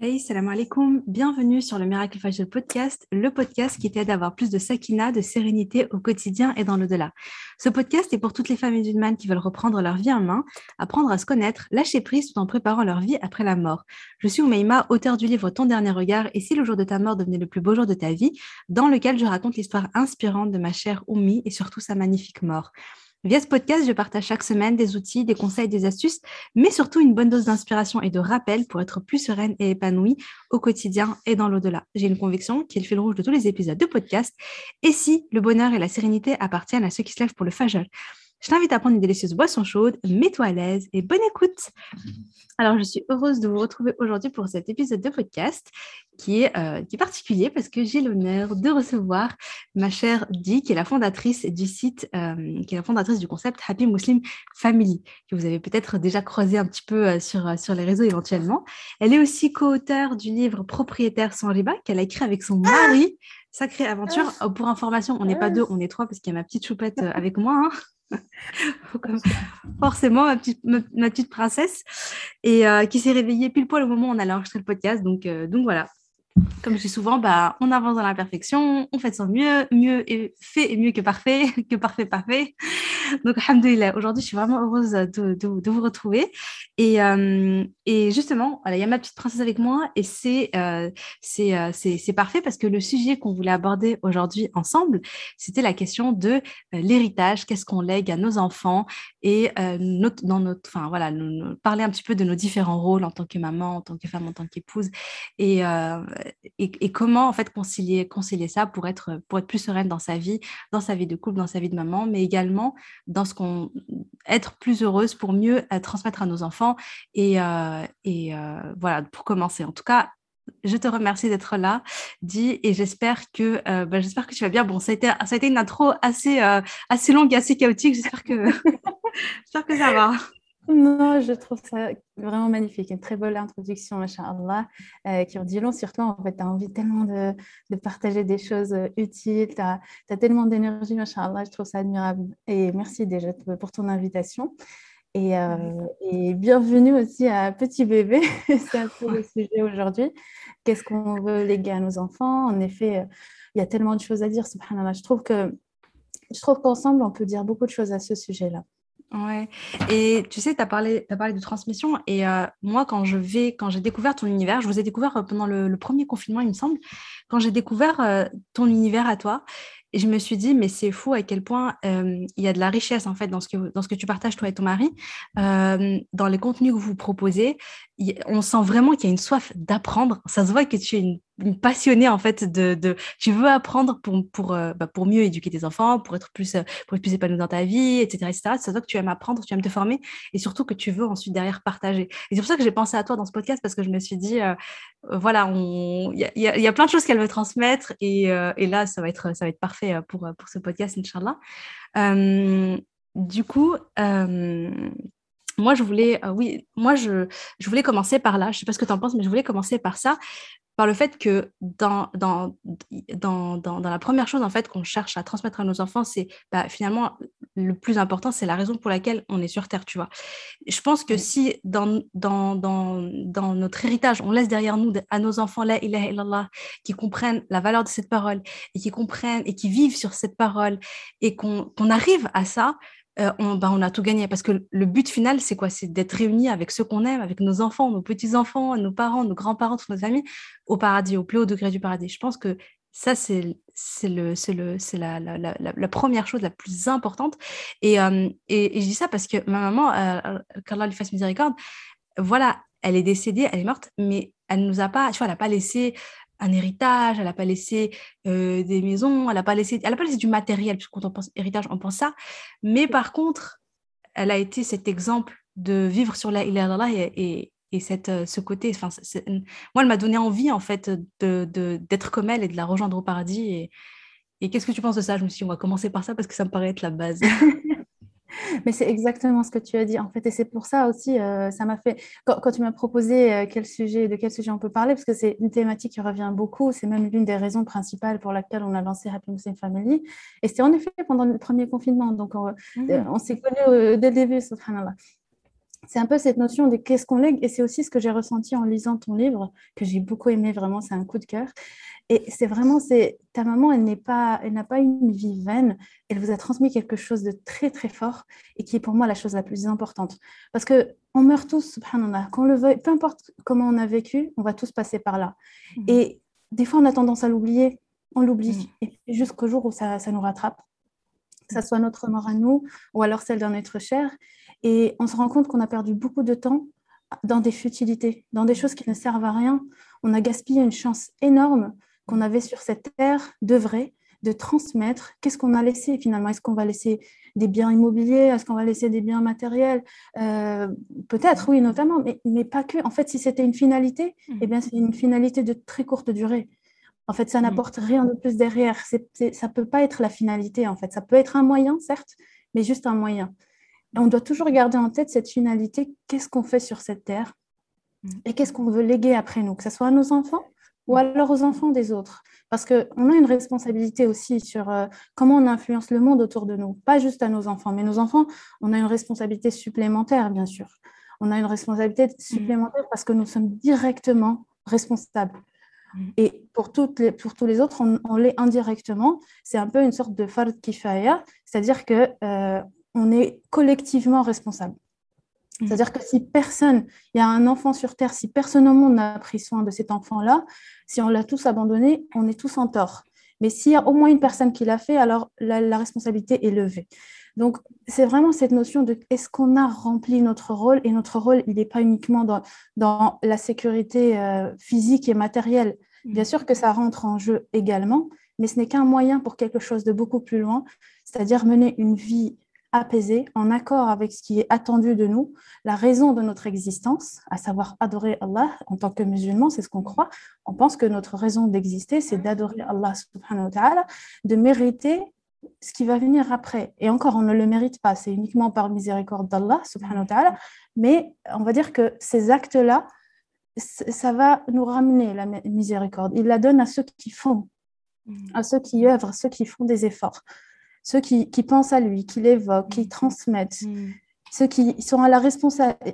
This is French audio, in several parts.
Hey, salam alaikum, bienvenue sur le Miracle Fajr podcast, le podcast qui t'aide à avoir plus de sakina, de sérénité au quotidien et dans l'au-delà. Ce podcast est pour toutes les femmes musulmanes qui veulent reprendre leur vie en main, apprendre à se connaître, lâcher prise tout en préparant leur vie après la mort. Je suis Oumaima, auteur du livre Ton dernier regard et si le jour de ta mort devenait le plus beau jour de ta vie, dans lequel je raconte l'histoire inspirante de ma chère Oumi et surtout sa magnifique mort. Via ce podcast, je partage chaque semaine des outils, des conseils, des astuces, mais surtout une bonne dose d'inspiration et de rappel pour être plus sereine et épanouie au quotidien et dans l'au-delà. J'ai une conviction qui est le fil rouge de tous les épisodes de podcast. Et si le bonheur et la sérénité appartiennent à ceux qui se lèvent pour le fajol? Je t'invite à prendre une délicieuse boisson chaude, mets-toi à l'aise et bonne écoute. Alors, je suis heureuse de vous retrouver aujourd'hui pour cet épisode de podcast qui est, euh, qui est particulier parce que j'ai l'honneur de recevoir ma chère Di, qui est la fondatrice du site, euh, qui est la fondatrice du concept Happy Muslim Family, que vous avez peut-être déjà croisé un petit peu euh, sur, sur les réseaux éventuellement. Elle est aussi co-auteure du livre Propriétaire sans riba qu'elle a écrit avec son mari. Sacrée aventure. Ah. Pour information, on n'est pas deux, on est trois parce qu'il y a ma petite choupette avec moi. Hein. Forcément, ma petite, princesse, et euh, qui s'est réveillée pile poil au moment où on allait enregistrer le podcast. Donc, euh, donc voilà, comme je dis souvent, bah, on avance dans l'imperfection, on fait de son mieux, mieux et fait et mieux que parfait, que parfait, parfait. Donc, alhamdoulilah, aujourd'hui, je suis vraiment heureuse de, vous retrouver. Et, euh, et justement, il y a ma petite princesse avec moi et euh, euh, c'est parfait parce que le sujet qu'on voulait aborder aujourd'hui ensemble, c'était la question de l'héritage, qu'est-ce qu'on lègue à nos enfants? Et notre, dans notre, enfin voilà, parler un petit peu de nos différents rôles en tant que maman, en tant que femme, en tant qu'épouse et, et, comment en fait concilier, concilier ça pour être, pour être plus sereine dans sa vie, dans sa vie de couple, dans sa vie de maman, mais également dans ce qu'on être plus heureuse pour mieux euh, transmettre à nos enfants et, euh, et euh, voilà pour commencer. En tout cas je te remercie d'être là, Di, et j'espère que, bah, j'espère que tu vas bien. Bon, ça a été, ça a été une intro assez, assez longue et assez chaotique. J'espère que, j'espère que ça va. Non, je trouve ça vraiment magnifique. Une très belle introduction, machallah, euh, qui en long sur toi. En fait, tu as envie tellement de, de, partager des choses euh, utiles. Tu as, tellement d'énergie, machallah. Je trouve ça admirable. Et merci déjà pour ton invitation. Et, euh, et bienvenue aussi à Petit Bébé. C'est un peu le sujet aujourd'hui. Qu'est-ce qu'on veut léguer à nos enfants? En effet, il y a tellement de choses à dire, subhanallah. Je trouve que je trouve qu'ensemble, on peut dire beaucoup de choses à ce sujet-là. Ouais. Et tu sais, tu as parlé, as parlé de transmission. Et euh, moi, quand je vais, quand j'ai découvert ton univers, je vous ai découvert euh, pendant le, premier confinement, il me semble, quand j'ai découvert euh, ton univers à toi, je me suis dit, mais c'est fou à quel point il y a de la richesse en fait dans ce que, dans ce que tu partages toi et ton mari, dans les contenus que vous proposez. On sent vraiment qu'il y a une soif d'apprendre. Ça se voit que tu es une passionnée en fait de, tu veux apprendre pour pour euh, bah, pour mieux éduquer tes enfants pour être plus euh, pour plus épanoui dans ta vie etc ça veut que tu aimes apprendre tu aimes te former et surtout que tu veux ensuite derrière partager. Et c'est pour ça que j'ai pensé à toi dans ce podcast parce que je me suis dit euh, voilà il y a, y a, plein de choses qu'elle veut transmettre et, et, là ça va être ça va être parfait pour pour ce podcast inchallah. Du coup moi, je voulais, oui, moi, je, je voulais commencer par là. Je sais pas ce que tu en penses, mais je voulais commencer par ça par le fait que dans, dans, dans, dans, la première chose en fait qu'on cherche à transmettre à nos enfants, c'est bah, finalement le plus important, c'est la raison pour laquelle on est sur Terre, tu vois. Je pense que si dans, dans, dans, dans notre héritage, on laisse derrière nous à nos enfants là, ilaha illallah, qui comprennent la valeur de cette parole et qui comprennent et qui vivent sur cette parole et qu'on arrive à ça, euh, on, bah, on, a tout gagné. Parce que le but final, c'est quoi? C'est d'être réunis avec ceux qu'on aime, avec nos enfants, nos petits-enfants, nos parents, nos grands-parents, tous nos amis, au paradis, au plus haut degré du paradis. Je pense que ça, c'est la, la, la, la, première chose la plus importante. Et, euh, et, je dis ça parce que ma maman, euh, qu'Allah lui fasse miséricorde, voilà, elle est décédée, elle est morte, mais elle nous a pas, tu vois, elle n'a pas laissé un héritage, elle n'a pas laissé euh, des maisons, elle n'a pas laissé, elle a pas laissé du matériel, puisque quand on pense héritage, on pense ça. Mais par contre, elle a été cet exemple de vivre sur la ilaha et, et, et cette, euh, ce côté. Enfin, moi, elle m'a donné envie en fait de, d'être comme elle et de la rejoindre au paradis. Et, et qu'est-ce que tu penses de ça Je me suis dit, on va commencer par ça parce que ça me paraît être la base. Mais c'est exactement ce que tu as dit, en fait. Et c'est pour ça aussi, euh, ça m'a fait. Quand, tu m'as proposé euh, quel sujet, de quel sujet on peut parler, parce que c'est une thématique qui revient beaucoup, c'est même l'une des raisons principales pour laquelle on a lancé Happy Muslim Family. Et c'était en effet pendant le premier confinement. Donc, on, mmh. euh, on s'est connus dès le début, subhanallah. C'est un peu cette notion de qu'est-ce qu'on lègue, et c'est aussi ce que j'ai ressenti en lisant ton livre, que j'ai beaucoup aimé, vraiment, c'est un coup de cœur. Et c'est vraiment, c'est ta maman, elle n'est pas, elle n'a pas une vie vaine. Elle vous a transmis quelque chose de très très fort et qui est pour moi la chose la plus importante. Parce que on meurt tous, subhanallah, qu'on le veuille, peu importe comment on a vécu, on va tous passer par là. Mhm. Et des fois, on a tendance à l'oublier, on l'oublie, mhm. et jusqu'au jour où ça, ça nous rattrape, que ça soit notre mort à nous ou alors celle d'un être cher. Et on se rend compte qu'on a perdu beaucoup de temps dans des futilités, dans des choses qui ne servent à rien. On a gaspillé une chance énorme qu'on avait sur cette terre d'œuvrer, de transmettre. Qu'est-ce qu'on a laissé finalement Est-ce qu'on va laisser des biens immobiliers? Est-ce qu'on va laisser des biens matériels? Euh, Peut-être, oui, notamment, mais, mais, pas que. En fait, si c'était une finalité, mmh. eh bien, c'est une finalité de très courte durée. En fait, ça mmh. n'apporte rien de plus derrière. ça ne peut pas être la finalité, en fait. Ça peut être un moyen, certes, mais juste un moyen. On doit toujours garder en tête cette finalité. Qu'est-ce qu'on fait sur cette terre mmh. Et qu'est-ce qu'on veut léguer après nous Que ce soit à nos enfants ou alors aux enfants des autres? Parce qu'on a une responsabilité aussi sur euh, comment on influence le monde autour de nous, pas juste à nos enfants, mais nos enfants, on a une responsabilité supplémentaire, bien sûr. On a une responsabilité mmh. supplémentaire parce que nous sommes directement responsables. Et pour, toutes les, pour tous les autres, on, l'est indirectement. C'est un peu une sorte de fard kifaya, c'est-à-dire qu'on euh, on est collectivement responsable. Mmh. C'est-à-dire que si personne, il y a un enfant sur Terre, si personne au monde n'a pris soin de cet enfant-là, si on l'a tous abandonné, on est tous en tort. Mais s'il y a au moins une personne qui l'a fait, alors la, responsabilité est levée. Donc, c'est vraiment cette notion de est-ce qu'on a rempli notre rôle? Et notre rôle, il n'est pas uniquement dans, dans la sécurité euh, physique et matérielle. Mmh. Bien sûr que ça rentre en jeu également, mais ce n'est qu'un moyen pour quelque chose de beaucoup plus loin, c'est-à-dire mener une vie apaisé, en accord avec ce qui est attendu de nous, la raison de notre existence, à savoir adorer Allah en tant que musulman, c'est ce qu'on croit. On pense que notre raison d'exister, c'est d'adorer Allah subhanahu wa ta'ala, de mériter ce qui va venir après. Et encore, on ne le mérite pas, c'est uniquement par miséricorde d'Allah subhanahu wa ta'ala, mais on va dire que ces actes-là, ça va nous ramener la miséricorde. Il la donne à ceux qui font, à ceux qui œuvrent, ceux qui font des efforts ceux qui, pensent à lui, qui l'évoquent, qui mm. transmettent, mm. ceux qui sont à la,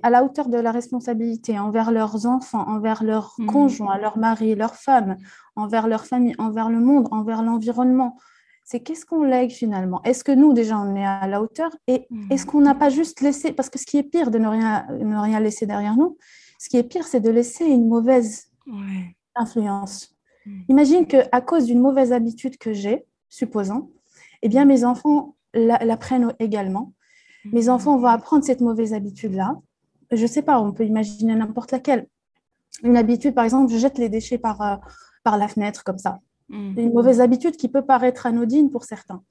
à la hauteur de la responsabilité envers leurs enfants, envers leurs mm. conjoints, leurs maris, leurs femmes, envers leur famille, envers le monde, envers l'environnement. C'est qu'est-ce qu'on lègue finalement? Est-ce que nous, déjà, on est à la hauteur? Et est-ce qu'on n'a pas juste laissé Parce que ce qui est pire de ne rien, ne rien laisser derrière nous, ce qui est pire, c'est de laisser une mauvaise influence? Imagine qu'à cause d'une mauvaise habitude que j'ai, supposons, eh bien, mes enfants l'apprennent également. Mes mhm. enfants vont apprendre cette mauvaise habitude-là. Je ne sais pas, on peut imaginer n'importe laquelle. Une habitude, par exemple, je jette les déchets par, euh, par la fenêtre, comme ça. Mhm. Une mauvaise habitude qui peut paraître anodine pour certains.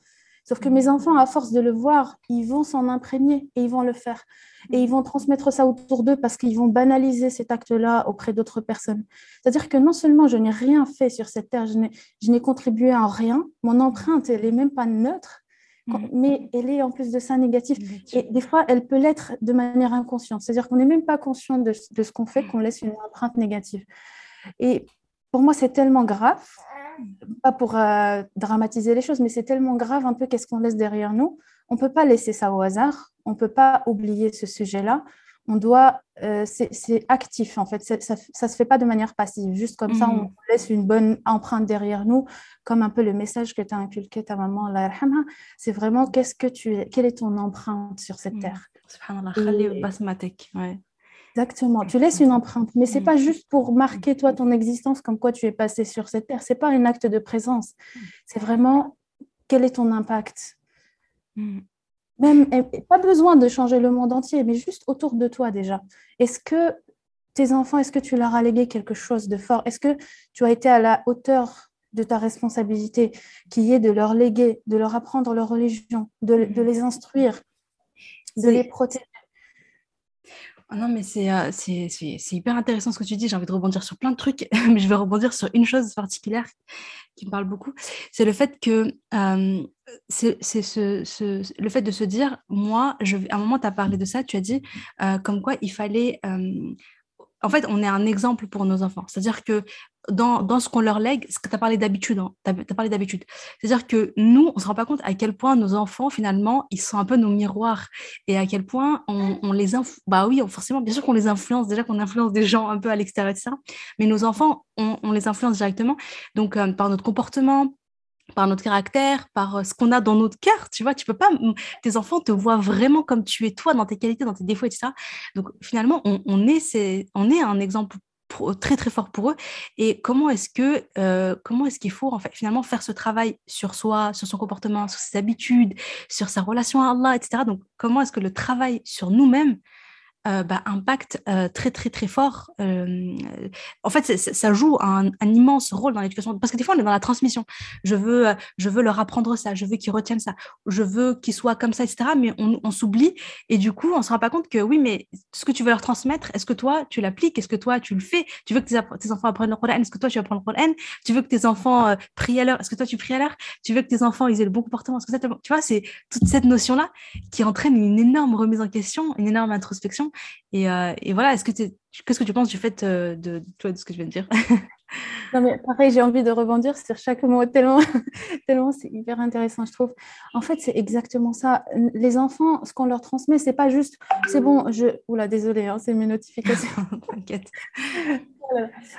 Sauf que mes enfants, à force de le voir, ils vont s'en imprégner et ils vont le faire. Et ils vont transmettre ça autour d'eux parce qu'ils vont banaliser cet acte-là auprès d'autres personnes. C'est-à-dire que non seulement je n'ai rien fait sur cette terre, je n'ai contribué à rien, mon empreinte, elle n'est même pas neutre, mm. mais elle est en plus de ça négative. Et des fois, elle peut l'être de manière inconsciente. C'est-à-dire qu'on n'est même pas conscient de, de ce qu'on fait, qu'on laisse une empreinte négative. Et pour moi, c'est tellement grave pas pour euh, dramatiser les choses, mais c'est tellement grave un peu qu'est-ce qu'on laisse derrière nous. On ne peut pas laisser ça au hasard, on ne peut pas oublier ce sujet-là. On doit, euh, c'est actif en fait, ça ne se fait pas de manière passive, juste comme ça, on mm. laisse une bonne empreinte derrière nous, comme un peu le message que tu as inculqué ta maman, c'est vraiment qu'est-ce que tu quelle est ton empreinte sur cette mm. terre? Subhanallah, ouais. Exactement. Tu laisses une empreinte, mais c'est mm. pas juste pour marquer toi ton existence comme quoi tu es passé sur cette terre. C'est pas un acte de présence. Mm. C'est vraiment quel est ton impact? Mm. Même pas besoin de changer le monde entier, mais juste autour de toi déjà. Est-ce que tes enfants, est-ce que tu leur as légué quelque chose de fort? Est-ce que tu as été à la hauteur de ta responsabilité, qui est de leur léguer, de leur apprendre leur religion, de, de les instruire, de les protéger? Non, mais euh, c'est hyper intéressant ce que tu dis. J'ai envie de rebondir sur plein de trucs, mais je vais rebondir sur une chose particulière qui me parle beaucoup. C'est le fait que euh, ce, le fait de se dire, moi, je, à un moment, tu as parlé de ça, tu as dit euh, comme quoi il fallait en fait, on est un exemple pour nos enfants. C'est-à-dire que dans, dans, ce qu'on leur lègue, ce que tu as parlé d'habitude, hein, tu parlé d'habitude. C'est-à-dire que nous, on ne se rend pas compte à quel point nos enfants, finalement, ils sont un peu nos miroirs et à quel point on, les influence. Bah oui, forcément, bien sûr qu'on les influence, déjà qu'on influence des gens un peu à l'extérieur, etc. Mais nos enfants, on, on les influence directement. Donc, euh, par notre comportement, par notre caractère, par euh, ce qu'on a dans notre cœur, tu vois, tu peux pas, tes enfants te voient vraiment comme tu es toi, dans tes qualités, dans tes défauts, etc. Donc finalement, on, est, on est un exemple très très fort pour eux. Et comment est-ce que, euh, comment est-ce qu'il faut en fait finalement faire ce travail sur soi, sur son comportement, sur ses habitudes, sur sa relation à Allah, etc. Donc comment est-ce que le travail sur nous-mêmes euh, bah, impacte euh, très très très fort. Euh, en fait, ça joue un, immense rôle dans l'éducation. Parce que des fois on est dans la transmission. Je veux, je veux leur apprendre ça, je veux qu'ils retiennent ça, je veux qu'ils soient comme ça, etc. Mais on, s'oublie. Et du coup on se rend pas compte que oui, mais ce que tu veux leur transmettre, est-ce que toi tu l'appliques, est-ce que toi tu le fais? Tu veux que tes, enfants apprennent le Coran, est-ce que toi tu apprends le Coran Tu veux que tes enfants prient à l'heure, est-ce que toi tu pries à l'heure? Tu veux que tes enfants ils aient le bon comportement, est-ce que ça, tu vois, c'est toute cette notion là qui entraîne une énorme remise en question, une énorme introspection et, euh, et voilà, est-ce que qu'est-ce que tu penses du fait euh, de, toi, de ce que je viens de dire? Non, mais pareil, j'ai envie de rebondir sur chaque mot, tellement, tellement c'est hyper intéressant, je trouve. En fait, c'est exactement ça. Les enfants, ce qu'on leur transmet, c'est pas juste, c'est bon, je. Oula, désolé, hein, c'est mes notifications. T'inquiète.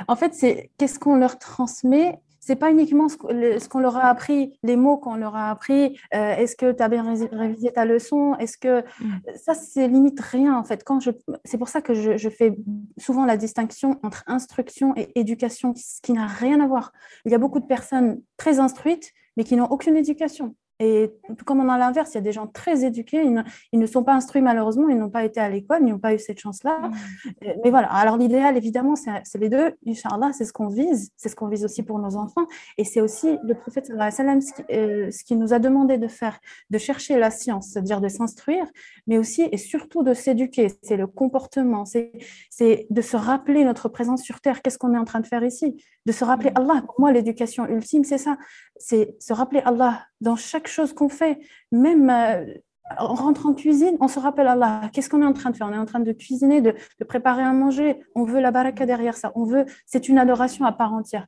En fait, c'est qu'est-ce qu'on leur transmet c'est pas uniquement ce qu'on leur a appris, les mots qu'on leur a appris. Euh, est-ce que tu as bien révisé ta leçon? Est-ce que mm. ça c'est limite rien en fait. Quand je, c'est pour ça que je, je, fais souvent la distinction entre instruction et éducation, ce qui n'a rien à voir. Il y a beaucoup de personnes très instruites mais qui n'ont aucune éducation. Et comme on a l'inverse, il y a des gens très éduqués, ils ne, sont pas instruits malheureusement, ils n'ont pas été à l'école, ils n'ont pas eu cette chance-là. Mm. Mais voilà, alors l'idéal, évidemment, c'est les deux. Inch'Allah, c'est ce qu'on vise, c'est ce qu'on vise aussi pour nos enfants. Et c'est aussi le prophète, sallam, ce, qui, euh, ce qui nous a demandé de faire, de chercher la science, c'est-à-dire de s'instruire, mais aussi et surtout de s'éduquer. C'est le comportement, c'est de se rappeler notre présence sur Terre. Qu'est-ce qu'on est en train de faire ici? De se rappeler mm. Allah. Pour moi, l'éducation ultime, c'est ça. C'est se rappeler Allah dans chaque chose qu'on fait, même euh, en rentrant en cuisine, on se rappelle Allah. Qu'est-ce qu'on est en train de faire? On est en train de cuisiner, de, préparer à manger. On veut la baraka derrière ça. On veut, c'est une adoration à part entière.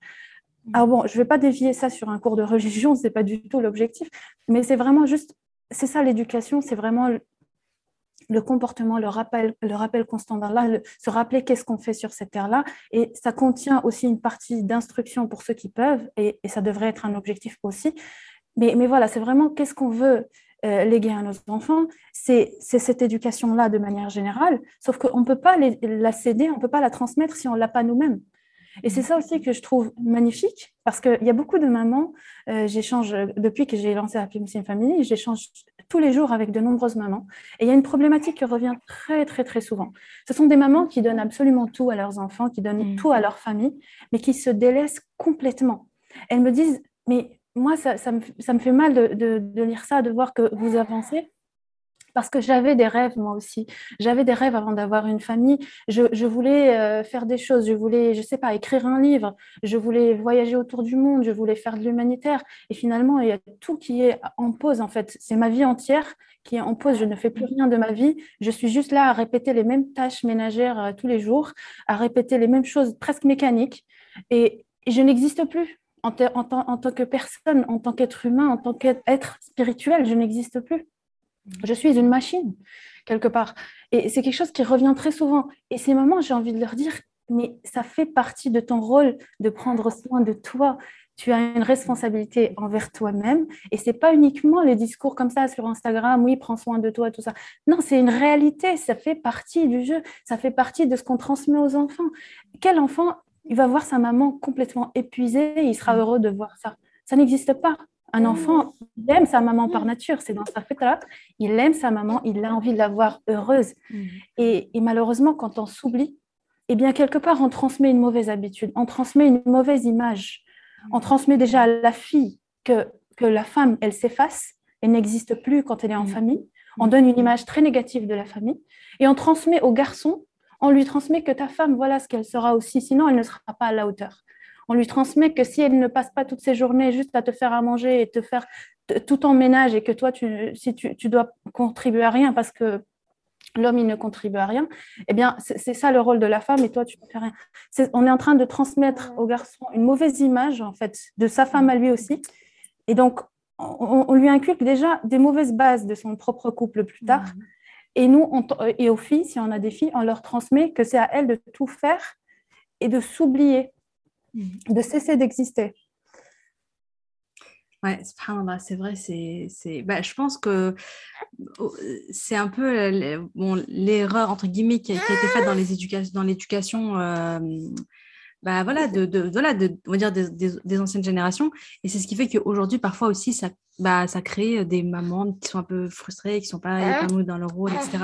Alors bon, je ne vais pas dévier ça sur un cours de religion, c'est pas du tout l'objectif, mais c'est vraiment juste, c'est ça l'éducation, c'est vraiment le comportement, le rappel, le rappel constant d'Allah, se rappeler qu'est-ce qu'on fait sur cette terre-là. Et ça contient aussi une partie d'instruction pour ceux qui peuvent, et, et, ça devrait être un objectif aussi. Mais, mais voilà, c'est vraiment qu'est-ce qu'on veut euh, léguer à nos enfants, c'est cette éducation-là de manière générale, sauf qu'on ne peut pas la céder, on ne peut pas la transmettre si on ne l'a pas nous-mêmes. Et c'est ça aussi que je trouve magnifique, parce qu'il y a beaucoup de mamans, euh, j'échange, depuis que j'ai lancé Happy Muslim Family, j'échange tous les jours avec de nombreuses mamans. Et il y a une problématique qui revient très, très, très souvent. Ce sont des mamans qui donnent absolument tout à leurs enfants, qui donnent mmh. tout à leur famille, mais qui se délaissent complètement. Elles me disent, mais moi, ça, me, fait mal de, lire ça, de voir que vous avancez. Parce que j'avais des rêves, moi aussi. J'avais des rêves avant d'avoir une famille. Je, voulais euh, faire des choses. Je voulais, je sais pas, écrire un livre. Je voulais voyager autour du monde. Je voulais faire de l'humanitaire. Et finalement, il y a tout qui est en pause, en fait. C'est ma vie entière qui est en pause. Je ne fais plus rien de ma vie. Je suis juste là à répéter les mêmes tâches ménagères euh, tous les jours, à répéter les mêmes choses presque mécaniques. Et je n'existe plus en, tant que personne, en tant qu'être humain, en tant qu'être spirituel, je n'existe plus. Je suis une machine, quelque part. Et c'est quelque chose qui revient très souvent. Et ces moments, j'ai envie de leur dire, mais ça fait partie de ton rôle de prendre soin de toi. Tu as une responsabilité envers toi-même. Et c'est pas uniquement les discours comme ça sur Instagram, oui, prends soin de toi, tout ça. Non, c'est une réalité. Ça fait partie du jeu. Ça fait partie de ce qu'on transmet aux enfants. Quel enfant il va voir sa maman complètement épuisée et il sera mm. heureux de voir ça. Ça n'existe pas. Un mm. enfant, il aime sa maman par nature, c'est dans sa là. Il aime sa maman, il a envie de la voir heureuse. Mm. Et, malheureusement, quand on s'oublie, eh bien, quelque part, on transmet une mauvaise habitude, on transmet une mauvaise image. On transmet déjà à la fille que, que la femme, elle s'efface, elle n'existe plus quand elle est en famille. On donne une image très négative de la famille. Et on transmet au garçon on lui transmet que ta femme, voilà ce qu'elle sera aussi, sinon elle ne sera pas à la hauteur. On lui transmet que si elle ne passe pas toutes ses journées juste à te faire à manger et te faire tout en ménage et que toi, tu, si tu, tu dois contribuer à rien parce que l'homme, il ne contribue à rien. Eh bien, c'est ça le rôle de la femme et toi, tu ne fais rien. on est en train de transmettre au garçon une mauvaise image, en fait, de sa femme à lui aussi. Et donc, on, lui inculque déjà des mauvaises bases de son propre couple plus tard. Mmh. Et nous, et aux filles, si on a des filles, on leur transmet que c'est à elles de tout faire et de s'oublier, mmh. de cesser d'exister. Ouais, c'est vrai, c'est, c'est, bah, je pense que oh, c'est un peu bon, l'erreur, entre guillemets, qui a, été faite dans, les dans l'éducation euh, bah, voilà, de, de, voilà, de, on va dire des, des, anciennes générations. Et c'est ce qui fait qu'aujourd'hui, parfois aussi, ça, bah, ça crée des mamans qui sont un peu frustrées, qui ne sont pas épanouies dans leur rôle, etc.,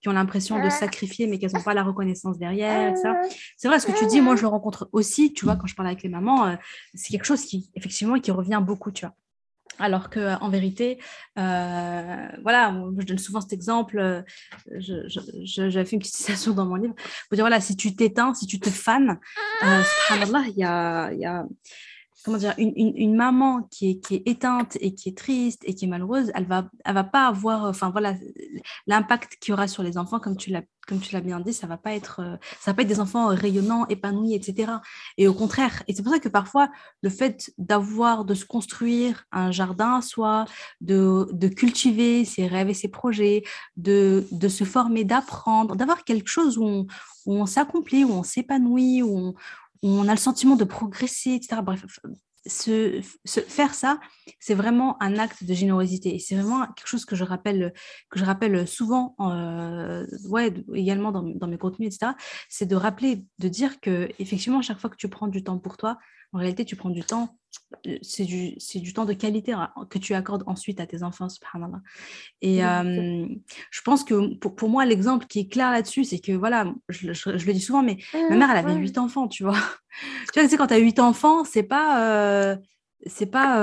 qui ont l'impression de sacrifier, mais qu'elles n'ont pas la reconnaissance derrière, etc. C'est vrai, ce que tu dis, moi, je le rencontre aussi, tu vois, quand je parle avec les mamans, euh, c'est quelque chose qui, effectivement, qui revient beaucoup, tu vois. Alors qu'en vérité, euh, voilà, je donne souvent cet exemple, j'avais fait une petite citation dans mon livre, pour dire, voilà, si tu t'éteins, si tu te fanes, euh, il y a, y a comment dire, une, une, maman qui est, qui est, éteinte et qui est triste et qui est malheureuse, elle va, elle va pas avoir, enfin voilà, l'impact qu'il y aura sur les enfants, comme tu l'as, comme tu l'as bien dit, ça va pas être, ça va pas être des enfants rayonnants, épanouis, etc. Et au contraire, et c'est pour ça que parfois le fait d'avoir, de se construire un jardin, soit de, de cultiver ses rêves et ses projets, de, de se former, d'apprendre, d'avoir quelque chose où on, où on s'accomplit, où on s'épanouit, où on, on a le sentiment de progresser, etc. Bref, se, faire ça, c'est vraiment un acte de générosité. Et c'est vraiment quelque chose que je rappelle, que je rappelle souvent, euh, ouais, également dans, dans, mes contenus, etc. C'est de rappeler, de dire que effectivement, chaque fois que tu prends du temps pour toi, en réalité, tu prends du temps, c'est du, du temps de qualité hein, que tu accordes ensuite à tes enfants, subhanallah. Et euh, je pense que pour, pour moi, l'exemple qui est clair là-dessus, c'est que, voilà, je, je, le dis souvent, mais ma mère, elle avait huit enfants, tu vois. tu vois, quand tu as huit enfants, c'est pas... Euh, c'est pas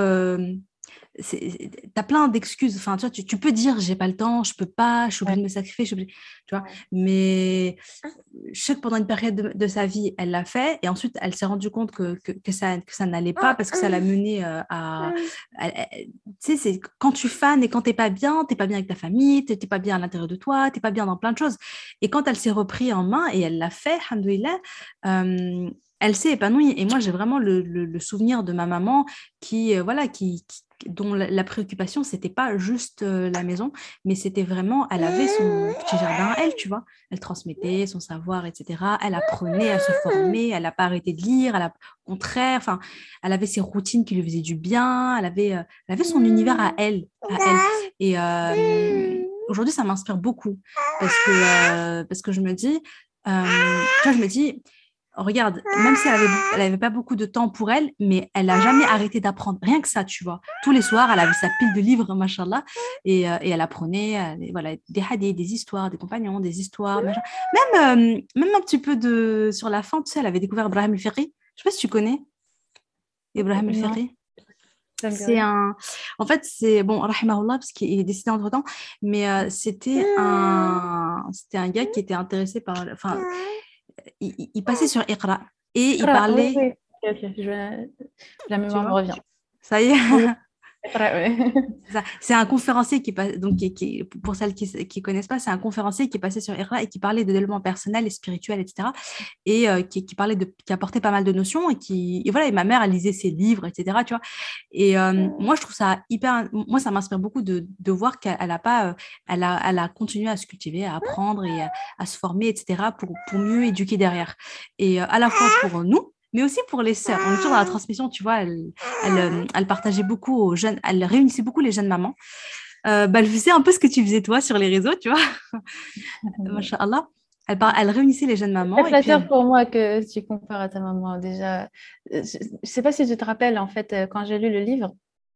tu as plein d'excuses. Enfin, tu, vois, tu, peux dire j'ai pas le temps, je peux pas, je suis obligée de me sacrifier, tu vois. Mais je sais que pendant une période de, sa vie, elle l'a fait et ensuite elle s'est rendue compte que, que, ça, que ça n'allait pas parce que ça l'a menée euh, à. tu sais, c'est quand tu fanes et quand t'es pas bien, t'es pas bien avec ta famille, t'es pas bien à l'intérieur de toi, t'es pas bien dans plein de choses. Et quand elle s'est repris en main et elle l'a fait, alhamdoulilah, euh, elle s'est épanouie. Et moi, j'ai vraiment le, souvenir de ma maman qui, euh, voilà, qui, dont la, préoccupation, c'était pas juste euh, la maison, mais c'était vraiment, elle avait son petit jardin, elle, tu vois. Elle transmettait son savoir, etc. Elle apprenait à se former, elle n'a pas arrêté de lire, elle a, au contraire, enfin, elle avait ses routines qui lui faisaient du bien, elle avait, euh, elle avait son univers à elle. Et aujourd'hui, ça m'inspire beaucoup parce que, parce que je me dis, je me dis, regarde, même si elle n'avait pas beaucoup de temps pour elle, mais elle n'a jamais arrêté d'apprendre. Rien que ça, tu vois. Tous les soirs, elle avait sa pile de livres, machallah, et, euh, et elle apprenait euh, voilà, des hadiths, des histoires, des compagnons, des histoires. Même, euh, même un petit peu de sur la fin, tu sais, elle avait découvert Ibrahim el-Ferri. Je sais pas si tu connais Ibrahim el-Ferri. C'est un. En fait, c'est. Bon, rahimahullah, parce qu'il est décédé entre temps, mais c'était un. C'était un gars qui était intéressé par. Enfin, il, passait sur Iqra et il parlait. Je... La mémoire me revient. Ça y est. c'est un conférencier qui passe, donc pour celles qui ne connaissent pas, c'est un conférencier qui est passé sur Iqra et qui parlait de développement personnel et spirituel, etc. Et euh, qui, parlait de, qui apportait pas mal de notions et qui, voilà, et ma mère, elle lisait ses livres, etc. Tu vois. Et euh, moi, je trouve ça hyper, moi, ça m'inspire beaucoup de, de voir qu'elle a pas, euh, elle a, elle a continué à se cultiver, à apprendre et à, se former, etc. pour, pour mieux éduquer derrière. Et à la fois pour nous, mais aussi pour les sœurs. On est toujours dans la transmission, tu vois, elle, elle, euh, elle, partageait beaucoup aux jeunes, elle réunissait beaucoup les jeunes mamans. Euh, bah, elle faisait un peu ce que tu faisais toi sur les réseaux, tu vois. Masha'Allah. Elle, elle réunissait les jeunes mamans. C'est flatteur pour moi que tu compares à ta maman déjà. Euh, je ne sais pas si tu te rappelles, en fait, quand j'ai lu le livre,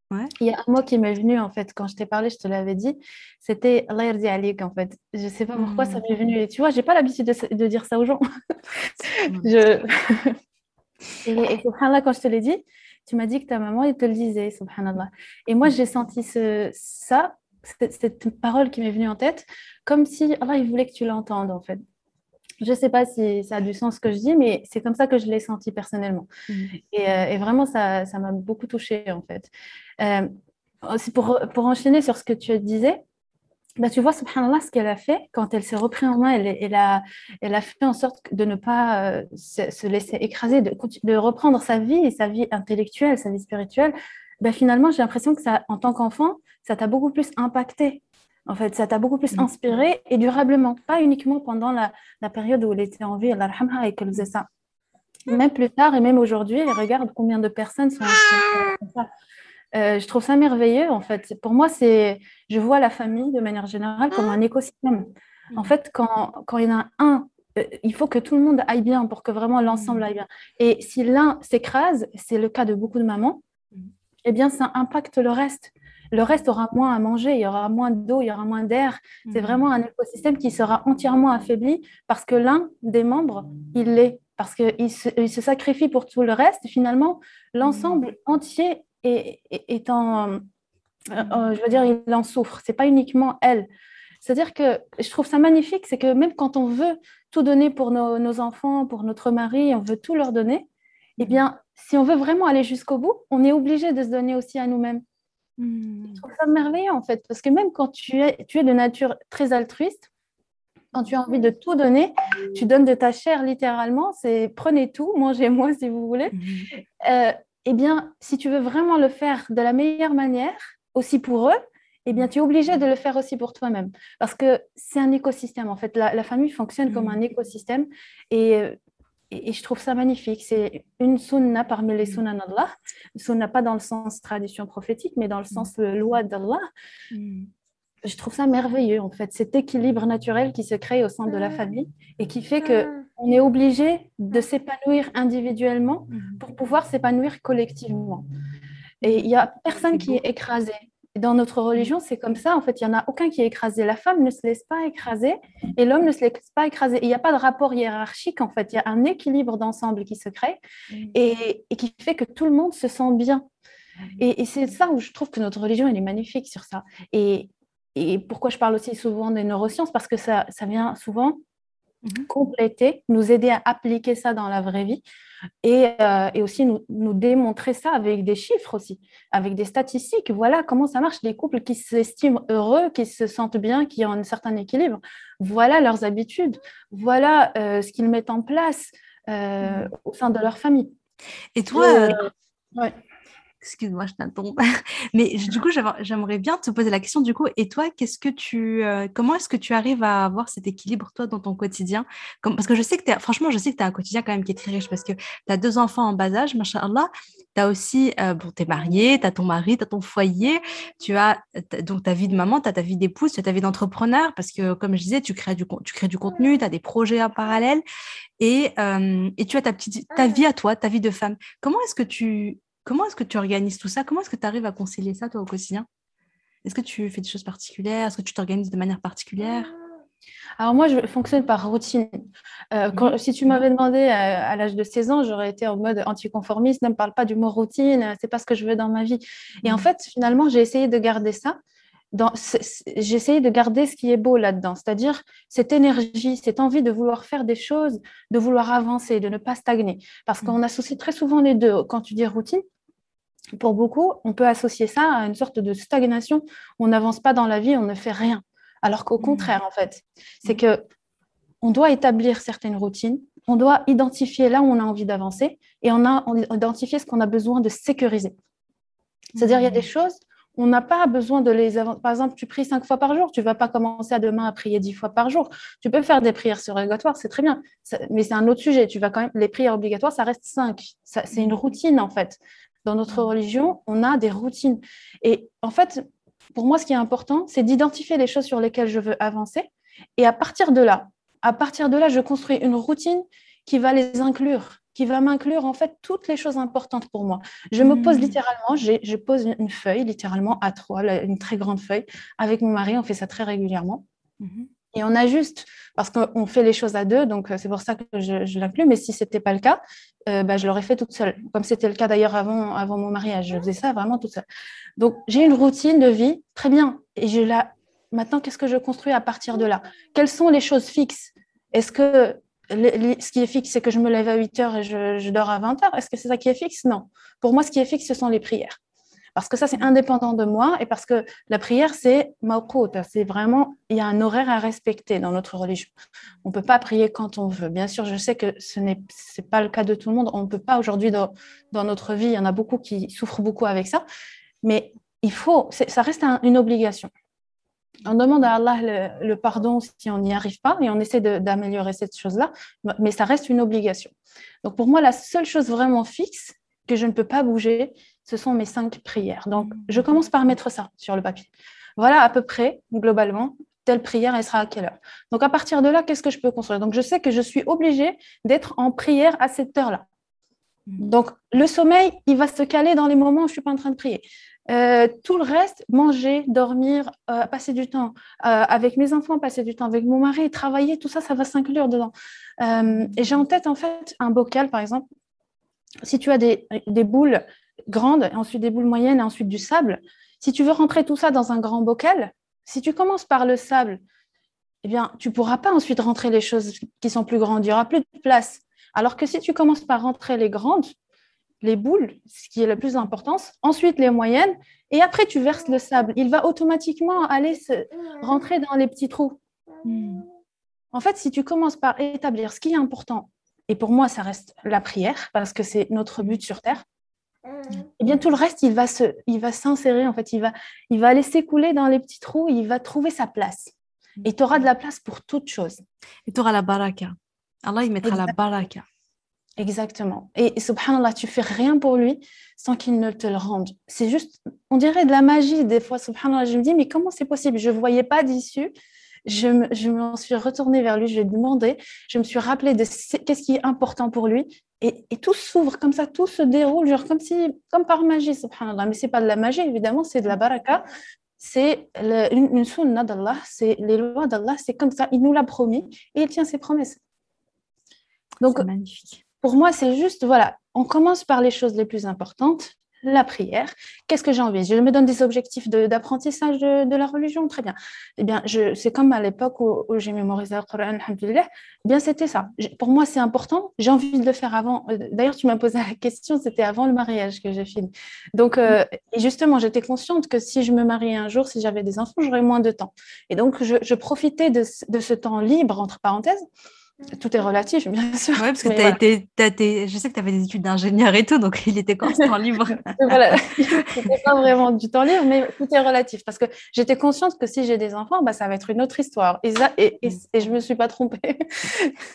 Ouais. Il y a un mot qui m'est venu en fait quand je t'ai parlé, je te l'avais dit, c'était Allah alik en fait. Je ne sais pas pourquoi ça m'est venu. Et tu vois, j'ai pas l'habitude de, de, dire ça aux gens. je... Et, et subhanallah, quand je te l'ai dit, tu m'as dit que ta maman, elle te le disait, subhanallah. Et moi, j'ai senti ce, ça, cette, parole qui m'est venue en tête, comme si Allah, il voulait que tu l'entendes, en fait. Je ne sais pas si ça a du sens ce que je dis, mais c'est comme ça que je l'ai senti personnellement. Mm. Et, euh, et, vraiment, ça m'a beaucoup touchée, en fait. Euh, pour, pour enchaîner sur ce que tu disais, bah, tu vois, subhanallah, ce qu'elle a fait, quand elle s'est repris en main, elle, elle, a, elle a fait en sorte de ne pas euh, se, laisser écraser, de, de, reprendre sa vie, sa vie intellectuelle, sa vie spirituelle. Bah, finalement, j'ai l'impression que ça, en tant qu'enfant, ça t'a beaucoup plus impacté. En fait, ça t'a beaucoup plus mm. inspiré et durablement, pas uniquement pendant la, la période où elle était en vie, et qu'elle faisait ça. Même plus tard et même aujourd'hui, regarde combien de personnes sont comme ça. Euh, je trouve ça merveilleux, en fait. Pour moi, c'est, je vois la famille de manière générale comme un écosystème. En mm. fait, quand, quand il y en a un, euh, il faut que tout le monde aille bien pour que vraiment l'ensemble mm. aille bien. Et si l'un s'écrase, c'est le cas de beaucoup de mamans, eh bien, ça impacte le reste. Le reste aura moins à manger, il y aura moins d'eau, il y aura moins d'air. C'est vraiment un écosystème qui sera entièrement affaibli parce que l'un des membres, il l'est, parce qu'il se, il se sacrifie pour tout le reste. Finalement, l'ensemble entier est, en, euh, euh, je veux dire, il en souffre. C'est pas uniquement elle. C'est-à-dire que je trouve ça magnifique, c'est que même quand on veut tout donner pour nos, enfants, pour notre mari, on veut tout leur donner, eh bien, si on veut vraiment aller jusqu'au bout, on est obligé de se donner aussi à nous-mêmes. Hmm. Je trouve ça merveilleux en fait, parce que même quand tu es, tu es de nature très altruiste, quand tu as envie de tout donner, tu donnes de ta chair littéralement, c'est prenez tout, mangez-moi si vous voulez. Hmm. Euh, eh bien, si tu veux vraiment le faire de la meilleure manière, aussi pour eux, eh bien, tu es obligé de le faire aussi pour toi-même. Parce que c'est un écosystème, en fait. La, famille fonctionne comme un mm. écosystème. Et, et, je trouve ça magnifique. C'est une sunna parmi les sunnas d'Allah. Sunna pas dans le sens tradition prophétique, mais dans le sens mm. loi d'Allah. Mm. Je trouve ça merveilleux, en fait. Cet équilibre naturel qui se crée au sein de la famille et qui fait que on est obligé de s'épanouir individuellement pour pouvoir s'épanouir collectivement. Et il n'y a personne qui est écrasé. Dans notre religion, c'est comme ça. En fait, il n'y en a aucun qui est écrasé. La femme ne se laisse pas écraser et l'homme ne se laisse pas écraser. Il n'y a pas de rapport hiérarchique, en fait. Il y a un équilibre d'ensemble qui se crée et, qui fait que tout le monde se sent bien. Et, c'est ça où je trouve que notre religion, elle est magnifique sur ça. Et, et pourquoi je parle aussi souvent des neurosciences? Parce que ça, ça vient souvent Mhm. compléter, nous aider à appliquer ça dans la vraie vie et, euh, et aussi nous, nous, démontrer ça avec des chiffres aussi, avec des statistiques. Voilà comment ça marche, les couples qui s'estiment heureux, qui se sentent bien, qui ont un certain équilibre. Voilà leurs habitudes, voilà euh, ce qu'ils mettent en place euh, mhm. au sein de leur famille. Et toi, ouais. Excuse-moi, je t'interromps. Mais du coup, j'aimerais bien te poser la question, du coup, et toi, qu'est-ce que tu, euh, comment est-ce que tu arrives à avoir cet équilibre, toi, dans ton quotidien? Comme, Parce que je sais que, es, franchement, je sais que tu as un quotidien quand même qui est très riche, parce que tu as deux enfants en bas âge, machallah. Tu as aussi, euh, bon, tu es mariée, tu as ton mari, tu as ton foyer, tu as donc ta vie de maman, tu as ta vie d'épouse, tu as ta vie d'entrepreneur, parce que, comme je disais, tu crées du, tu crées du contenu, tu as des projets en parallèle, et, euh, et tu as ta, petite, ta vie à toi, ta vie de femme. Comment est-ce que tu Comment est-ce que tu organises tout ça? Comment est-ce que tu arrives à concilier ça, toi, au quotidien? Est-ce que tu fais des choses particulières? Est-ce que tu t'organises de manière particulière? Alors moi, je fonctionne par routine. Euh, mhm. si tu m'avais demandé euh, à, l'âge de 16 ans, j'aurais été en mode anticonformiste, ne me parle pas du mot routine, c'est pas ce que je veux dans ma vie. Et en mhm. fait, finalement, j'ai essayé de garder ça. J'ai essayé de garder ce qui est beau là-dedans, c'est-à-dire cette énergie, cette envie de vouloir faire des choses, de vouloir avancer, de ne pas stagner. Parce mhm. qu'on associe très souvent les deux. Quand tu dis routine, pour beaucoup, on peut associer ça à une sorte de stagnation. On n'avance pas dans la vie, on ne fait rien. Alors qu'au mmh. contraire, en fait, c'est mmh. que on doit établir certaines routines, on doit identifier là où on a envie d'avancer et on a identifié ce qu'on a besoin de sécuriser. C'est-à-dire, il y a des mmh. choses, on n'a pas besoin de les avancer. Par exemple, tu pries cinq fois par jour, tu ne vas pas commencer à demain à prier dix fois par jour. Tu peux faire des prières surrogatoires, c'est très bien, mais c'est un autre sujet. Tu vas quand même les prières obligatoires, ça reste cinq. C'est une routine en fait. Dans notre religion, on a des routines. Et en fait, pour moi, ce qui est important, c'est d'identifier les choses sur lesquelles je veux avancer. Et à partir de là, à partir de là, je construis une routine qui va les inclure, qui va m'inclure en fait toutes les choses importantes pour moi. Je me pose hmm. littéralement, je pose une feuille, littéralement à trois, une très grande feuille. Avec mon mari, on fait ça très régulièrement. Hmm. Et on ajuste parce qu'on fait les choses à deux, donc euh, c'est pour ça que je, l'inclus. Mais si ce n'était pas le cas, euh, bah, je l'aurais fait toute seule, comme c'était le cas d'ailleurs avant, avant mon mariage. Je faisais ça vraiment toute seule. Donc j'ai une routine de vie, très bien. Et je la... maintenant, qu'est-ce que je construis à partir de là? Quelles sont les choses fixes? Est-ce que ce qui est fixe, c'est que je me lève à 8 heures et je, je dors à 20 heures? Est-ce que c'est ça qui est fixe? Non. Pour moi, ce qui est fixe, ce sont les prières. Parce que ça, c'est indépendant de moi et parce que la prière, c'est mawqut. C'est vraiment, il y a un horaire à respecter dans notre religion. On ne peut pas prier quand on veut. Bien sûr, je sais que ce n'est pas le cas de tout le monde. On ne peut pas aujourd'hui dans, dans notre vie, il y en a beaucoup qui souffrent beaucoup avec ça. Mais il faut, ça reste une obligation. On demande à Allah le, pardon si on n'y arrive pas et on essaie d'améliorer cette chose-là, mais ça reste une obligation. Donc pour moi, la seule chose vraiment fixe que je ne peux pas bouger, ce sont mes cinq prières. Donc je commence par mettre ça sur le papier. Voilà à peu près, globalement, telle prière, elle sera à quelle heure. Donc à partir de là, qu'est-ce que je peux construire? Donc je sais que je suis obligée d'être en prière à cette heure-là. Donc le sommeil, il va se caler dans les moments où je ne suis pas en train de prier. Euh, tout le reste, manger, dormir, euh, passer du temps euh, avec mes enfants, passer du temps avec mon mari, travailler, tout ça, ça va s'inclure dedans. et j'ai en tête, en fait, un bocal, par exemple. Si tu as des, des boules grandes, ensuite des boules moyennes, et ensuite du sable, si tu veux rentrer tout ça dans un grand bocal, si tu commences par le sable, eh bien, tu ne pourras pas ensuite rentrer les choses qui sont plus grandes. Il n'y aura plus de place. Alors que si tu commences par rentrer les grandes, les boules, ce qui est la plus importance, ensuite les moyennes, et après tu verses le sable. Il va automatiquement aller se rentrer dans les petits trous. Hmm. En fait, si tu commences par établir ce qui est important, et pour moi ça reste la prière, parce que c'est notre but sur Terre, eh bien tout le reste, il va se, il va s'insérer, en fait, il va, il va aller s'écouler dans les petits trous, il va trouver sa place. Et tu auras de la place pour toute chose. Et tu auras la baraka. Allah, il mettra la baraka. Exactement. Et, subhanallah, tu fais rien pour lui sans qu'il ne te le rende. C'est juste, on dirait de la magie des fois, subhanallah. Je me dis, mais comment c'est possible? Je ne voyais pas d'issue. Je me, je m'en suis retournée vers lui, je lui ai demandé, je me suis rappelé de qu'est-ce qui est important pour lui. Et, tout s'ouvre comme ça, tout se déroule, genre comme, si, comme par magie, subhanallah. Mais ce n'est pas de la magie, évidemment, c'est de la baraka. C'est une, une sunna d'Allah, c'est les lois d'Allah, c'est comme ça, il nous l'a promis et il tient ses promesses. Donc, magnifique. Pour moi, c'est juste, voilà, on commence par les choses les plus importantes, la prière. Qu'est-ce que j'ai envie? Je me donne des objectifs d'apprentissage de, la religion, très bien. Eh bien, c'est comme à l'époque où, j'ai mémorisé le Coran, eh bien, c'était ça. Pour moi, c'est important. J'ai envie de le faire avant. Euh, d'ailleurs, tu m'as posé la question, c'était avant le mariage que j'ai fini. Donc, euh, justement, j'étais consciente que si je me mariais un jour, si j'avais des enfants, j'aurais moins de temps. Et donc, je, profitais de, ce temps libre, entre parenthèses, tout est relatif, bien sûr. Oui, parce que été, je sais que tu avais des études d'ingénieur et tout, donc il était quand ce temps libre Voilà, c'était pas vraiment du temps libre, mais tout est relatif. Parce que j'étais consciente que si j'ai des enfants, bah, ça va être une autre histoire. Et, et, et, mm. je ne me suis pas trompée.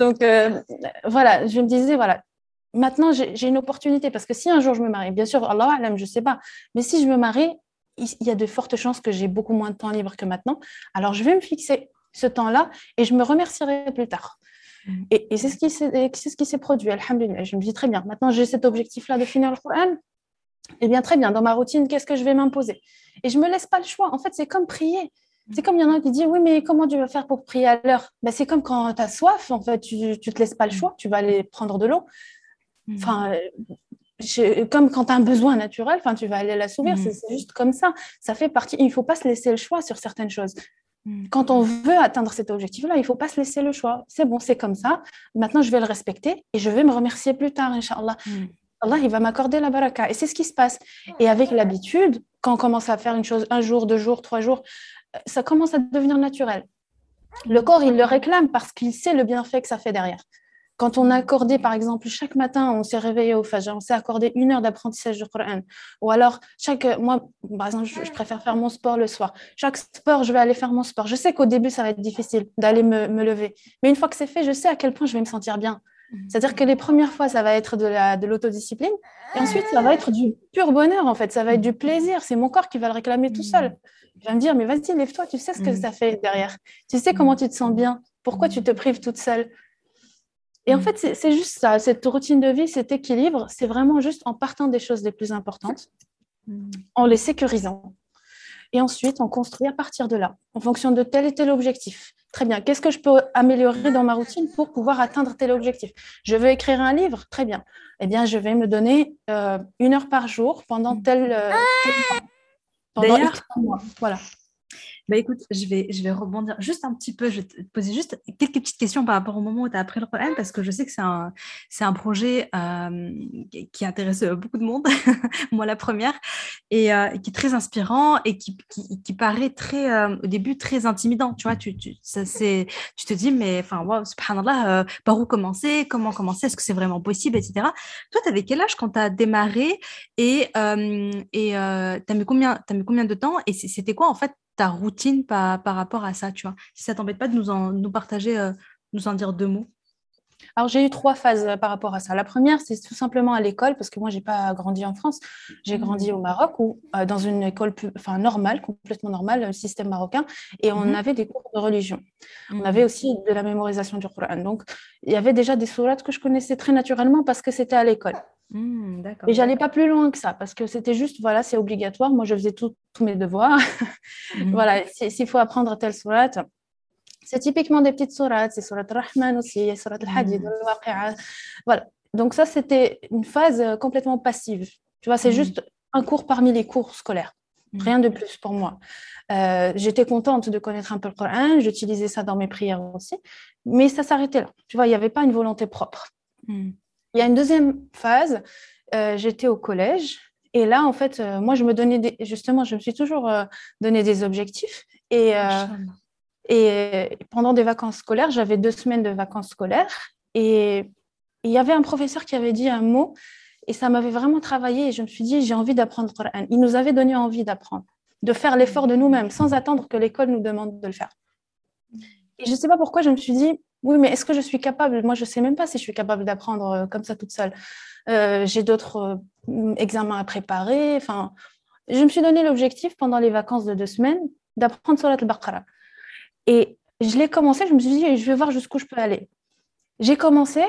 donc euh, voilà, je me disais, voilà, maintenant j'ai une opportunité. Parce que si un jour je me marie, bien sûr, Allah je ne sais pas, mais si je me marie, il y a de fortes chances que j'ai beaucoup moins de temps libre que maintenant. Alors je vais me fixer ce temps-là et je me remercierai plus tard. Mm. Et, c'est ce qui s'est produit, alhamdulillah. Je me dis très bien, maintenant j'ai cet objectif-là de finir le Coran. Eh bien, très bien, dans ma routine, qu'est-ce que je vais m'imposer? Et je ne me laisse pas le choix. En fait, c'est comme prier. C'est comme il y en a qui disent, oui, mais comment tu vas faire pour prier à l'heure? Ben, C'est comme quand tu as soif, en fait, tu ne te laisses pas le choix, tu vas aller prendre de l'eau. Mm. Enfin, comme quand tu as un besoin naturel, tu vas aller la l'assouvir, mm. c'est juste comme ça. Ça fait partie, il ne faut pas se laisser le choix sur certaines choses. Mm. Quand on veut atteindre cet objectif-là, il ne faut pas se laisser le choix. C'est bon, c'est comme ça. Maintenant, je vais le respecter et je vais me remercier plus tard, Inch'Allah. Mm. Allah, il va m'accorder la baraka. Et c'est ce qui se passe. Et avec l'habitude, quand on commence à faire une chose un jour, deux jours, trois jours, euh, ça commence à devenir naturel. Le corps, il le réclame parce qu'il sait le bienfait que ça fait derrière. Quand on a accordé, par exemple, chaque matin, on s'est réveillé au Fajr, on s'est accordé une heure d'apprentissage du Coran. Ou alors, chaque, moi, par exemple, je, préfère faire mon sport le soir. Chaque sport, je vais aller faire mon sport. Je sais qu'au début, ça va être difficile d'aller me, me, lever. Mais une fois que c'est fait, je sais à quel point je vais me sentir bien. C'est-à-dire que les premières fois, ça va être de l'autodiscipline. De et ensuite, ça va être du pur bonheur, en fait. Ça va être du plaisir. C'est mon corps qui va le réclamer tout seul. Il va me dire, mais vas-y, lève-toi, tu sais ce que mm. ça fait derrière. Tu sais comment tu te sens bien. Pourquoi tu te prives toute seule? Et en mm. fait, c'est juste ça, cette routine de vie, cet équilibre, c'est vraiment juste en partant des choses les plus importantes, mm. en les sécurisant. Et ensuite, on construit à partir de là, en fonction de tel et tel objectif. Très bien, qu'est-ce que je peux améliorer dans ma routine pour pouvoir atteindre tel objectif? Je veux écrire un livre, très bien. Eh bien, je vais me donner euh, une heure par jour pendant tel, euh, tel temps. Pendant D'ailleurs, Voilà. Bah écoute, je vais, je vais rebondir juste un petit peu, je vais te poser juste quelques petites questions par rapport au moment où tu as appris le Coran, parce que je sais que c'est un, un projet euh, qui intéresse beaucoup de monde, moi la première, et euh, qui est très inspirant et qui, qui, paraît très, euh, au début très intimidant. Tu vois, tu, tu, ça, tu te dis, mais enfin, wow, subhanallah, par où commencer, comment commencer, est-ce que c'est vraiment possible, etc. Toi, tu avais quel âge quand tu as démarré et et tu mis combien, as mis combien de temps et c'était quoi en fait ta routine par, par rapport à ça, tu vois? Si ça t'embête pas de nous, en, nous partager, euh, nous en dire deux mots. Alors, j'ai eu trois phases euh, par rapport à ça. La première, c'est tout simplement à l'école, parce que moi, je n'ai pas grandi en France. J'ai grandi mmh. au Maroc, ou euh, dans une école enfin, normale, complètement normale, le système marocain, et on mmh. avait des cours de religion. On mmh. avait aussi de la mémorisation du Coran. Donc, il y avait déjà des sourates que je connaissais très naturellement parce que c'était à l'école. Mmh, et j'allais pas plus loin que ça parce que c'était juste, voilà, c'est obligatoire. Moi, je faisais tous mes devoirs. Mmh. voilà, s'il faut apprendre telle sourate, c'est typiquement des petites sourates. C'est surat Rahman aussi, surat al-Hadid, mmh. Voilà. Donc, ça, c'était une phase euh, complètement passive. Tu vois, c'est juste un cours parmi les cours scolaires. Rien de plus pour moi. Euh, j'étais contente de connaître un peu le Coran, j'utilisais ça dans mes prières aussi, mais ça s'arrêtait là. Tu vois, il n'y avait pas une volonté propre. Il y a une deuxième phase, euh, j'étais au collège. Et là, en fait, euh, moi, je me donnais des, justement, je me suis toujours euh, donné des objectifs. Et, et pendant des vacances scolaires, j'avais deux semaines de vacances scolaires. Et il y avait un professeur qui avait dit un mot et ça m'avait vraiment travaillé. Et je me suis dit, j'ai envie d'apprendre le Coran. Il nous avait donné envie d'apprendre, de faire l'effort de nous-mêmes sans attendre que l'école nous demande de le faire. Et je ne sais pas pourquoi je me suis dit, oui, mais est-ce que je suis capable? Moi, je ne sais même pas si je suis capable d'apprendre euh, comme ça toute seule. Euh, j'ai d'autres euh, examens à préparer. Enfin, je me suis donné l'objectif pendant les vacances de deux semaines d'apprendre Surat al-Baqarah. Et je l'ai commencé, je me suis dit, je vais voir jusqu'où je peux aller. J'ai commencé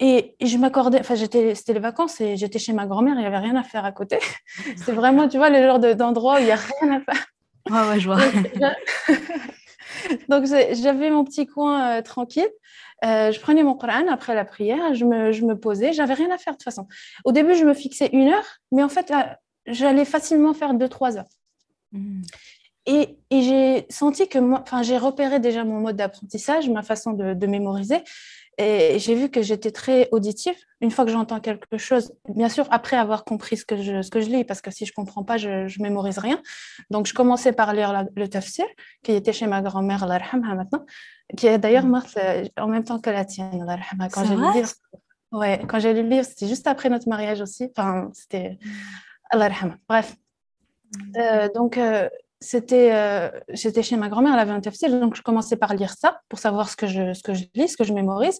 et je m'accordais, enfin, c'était les vacances et j'étais chez ma grand-mère, il n'y avait rien à faire à côté. C'est vraiment, tu vois, le genre d'endroit où il n'y a rien à faire. Ouais, ouais, je vois. Donc, j'avais mon petit coin euh, tranquille. Euh, je prenais mon Coran après la prière, je me, je me posais, j'avais rien à faire de toute façon. Au début, je me fixais une heure, mais en fait, euh, j'allais facilement faire deux, trois heures. Mmh. Et, et j'ai senti que moi, enfin, j'ai repéré déjà mon mode d'apprentissage, ma façon de, de mémoriser. Et j'ai vu que j'étais très auditive. Une fois que j'entends quelque chose, bien sûr, après avoir compris ce que je, ce que je lis, parce que si je ne comprends pas, je ne mémorise rien. Donc, je commençais par lire le tafsir, qui était chez ma grand-mère, maintenant, qui est d'ailleurs morte euh, en même temps que la tienne, quand j'ai lu le livre. Ouais, quand j'ai lu le livre, c'était juste après notre mariage aussi. Enfin, c'était. Bref. Euh, donc, euh, c'était, euh, j'étais chez ma grand-mère, elle avait un tafsir, donc je commençais par lire ça pour savoir ce que je, ce que je lis, ce que je mémorise.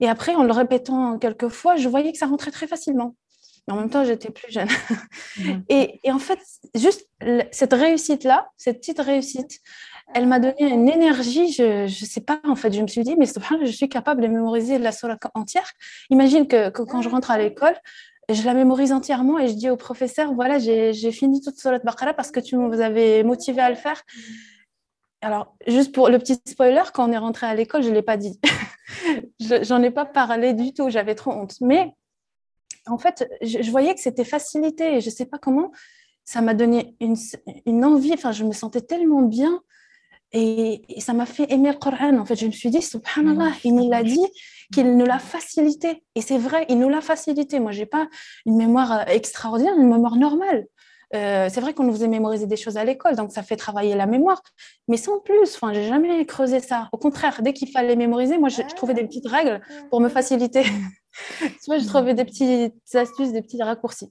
Et après, en le répétant quelques fois, je voyais que ça rentrait très facilement. Mais en même temps, j'étais plus jeune. et, et, en fait, juste cette réussite-là, cette petite réussite, elle m'a donné une énergie, je ne sais pas, en fait, je me suis dit, mais je suis capable de mémoriser la surah entière. Imagine que, que, quand je rentre à l'école, je la mémorise entièrement et je dis au professeur, voilà, j'ai fini toute Surat Baqarah parce que tu vous avez motivé à le faire. Alors, juste pour le petit spoiler, quand on est rentré à l'école, je ne l'ai pas dit. J'en ai pas parlé du tout, j'avais trop honte. Mais en fait, je, voyais que c'était facilité et je ne sais pas comment. Ça m'a donné une, une envie, enfin, je me sentais tellement bien et, ça m'a fait aimer le Coran. En fait, je me suis dit, subhanallah, il nous l'a dit qu'il nous l'a facilité. Et c'est vrai, il nous l'a facilité. Moi, je n'ai pas une mémoire euh, extraordinaire, une mémoire normale. Euh, c'est vrai qu'on nous faisait mémoriser des choses à l'école, donc ça fait travailler la mémoire. Mais sans plus, enfin, j'ai jamais creusé ça. Au contraire, dès qu'il fallait mémoriser, moi, je, trouvais des petites règles pour me faciliter. vois, je trouvais des petites astuces, des petits raccourcis.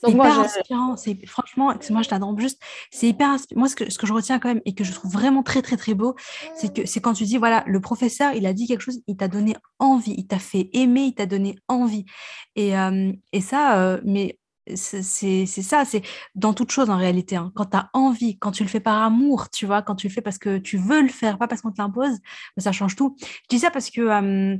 C'est hyper inspirant. C'est franchement, moi je t'adore juste. C'est hyper inspirant. Moi, ce que, ce que je retiens quand même et que je trouve vraiment très très très beau, c'est que c'est quand tu dis voilà, le professeur, il a dit quelque chose, il t'a donné envie, il t'a fait aimer, il t'a donné envie. Et, euh, et ça, euh, mais c'est ça, c'est dans toute chose en réalité. Hein. Quand tu as envie, quand tu le fais par amour, tu vois, quand tu le fais parce que tu veux le faire, pas parce qu'on te l'impose, ça change tout. Je dis ça parce que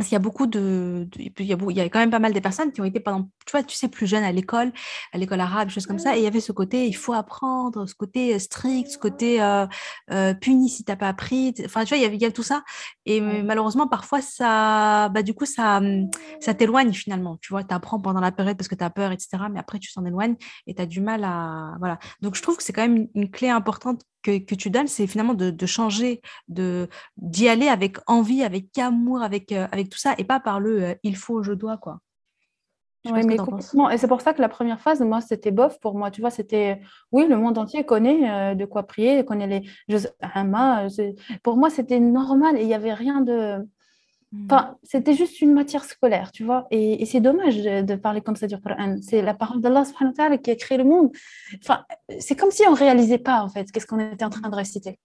parce qu'il y a beaucoup de, il, y a, il y a quand même pas mal de personnes qui ont été pendant, tu vois, tu sais, plus jeunes à l'école, à l'école arabe, choses comme ça. Et il y avait ce côté, il faut apprendre, ce côté euh, strict, ce côté euh, euh, puni si t'as pas appris. Enfin, tu vois, il y, avait, il y a tout ça. Et malheureusement, parfois, ça, bah, du coup, ça, ça t'éloigne finalement. Tu vois, tu apprends pendant la période parce que tu as peur, etc. Mais après, tu s'en éloignes et tu as du mal à. Voilà. Donc, je trouve que c'est quand même une clé importante que, que, tu donnes, c'est finalement de, de changer, de d'y aller avec envie, avec amour, avec, euh, avec tout ça, et pas par le euh, il faut, je dois, quoi. Oui, mais complètement. Et c'est pour ça que la première phase, moi, c'était bof pour moi. Tu vois, c'était, oui, le monde entier connaît euh, de quoi prier, connaît les jeux Pour moi, c'était normal et il n'y avait rien de. Enfin, c'était juste une matière scolaire, tu vois. Et, c'est dommage de, parler comme ça du Coran. C'est la parole d'Allah qui a créé le monde. Enfin, c'est comme si on ne réalisait pas, en fait, qu'est-ce qu'on était en train de réciter.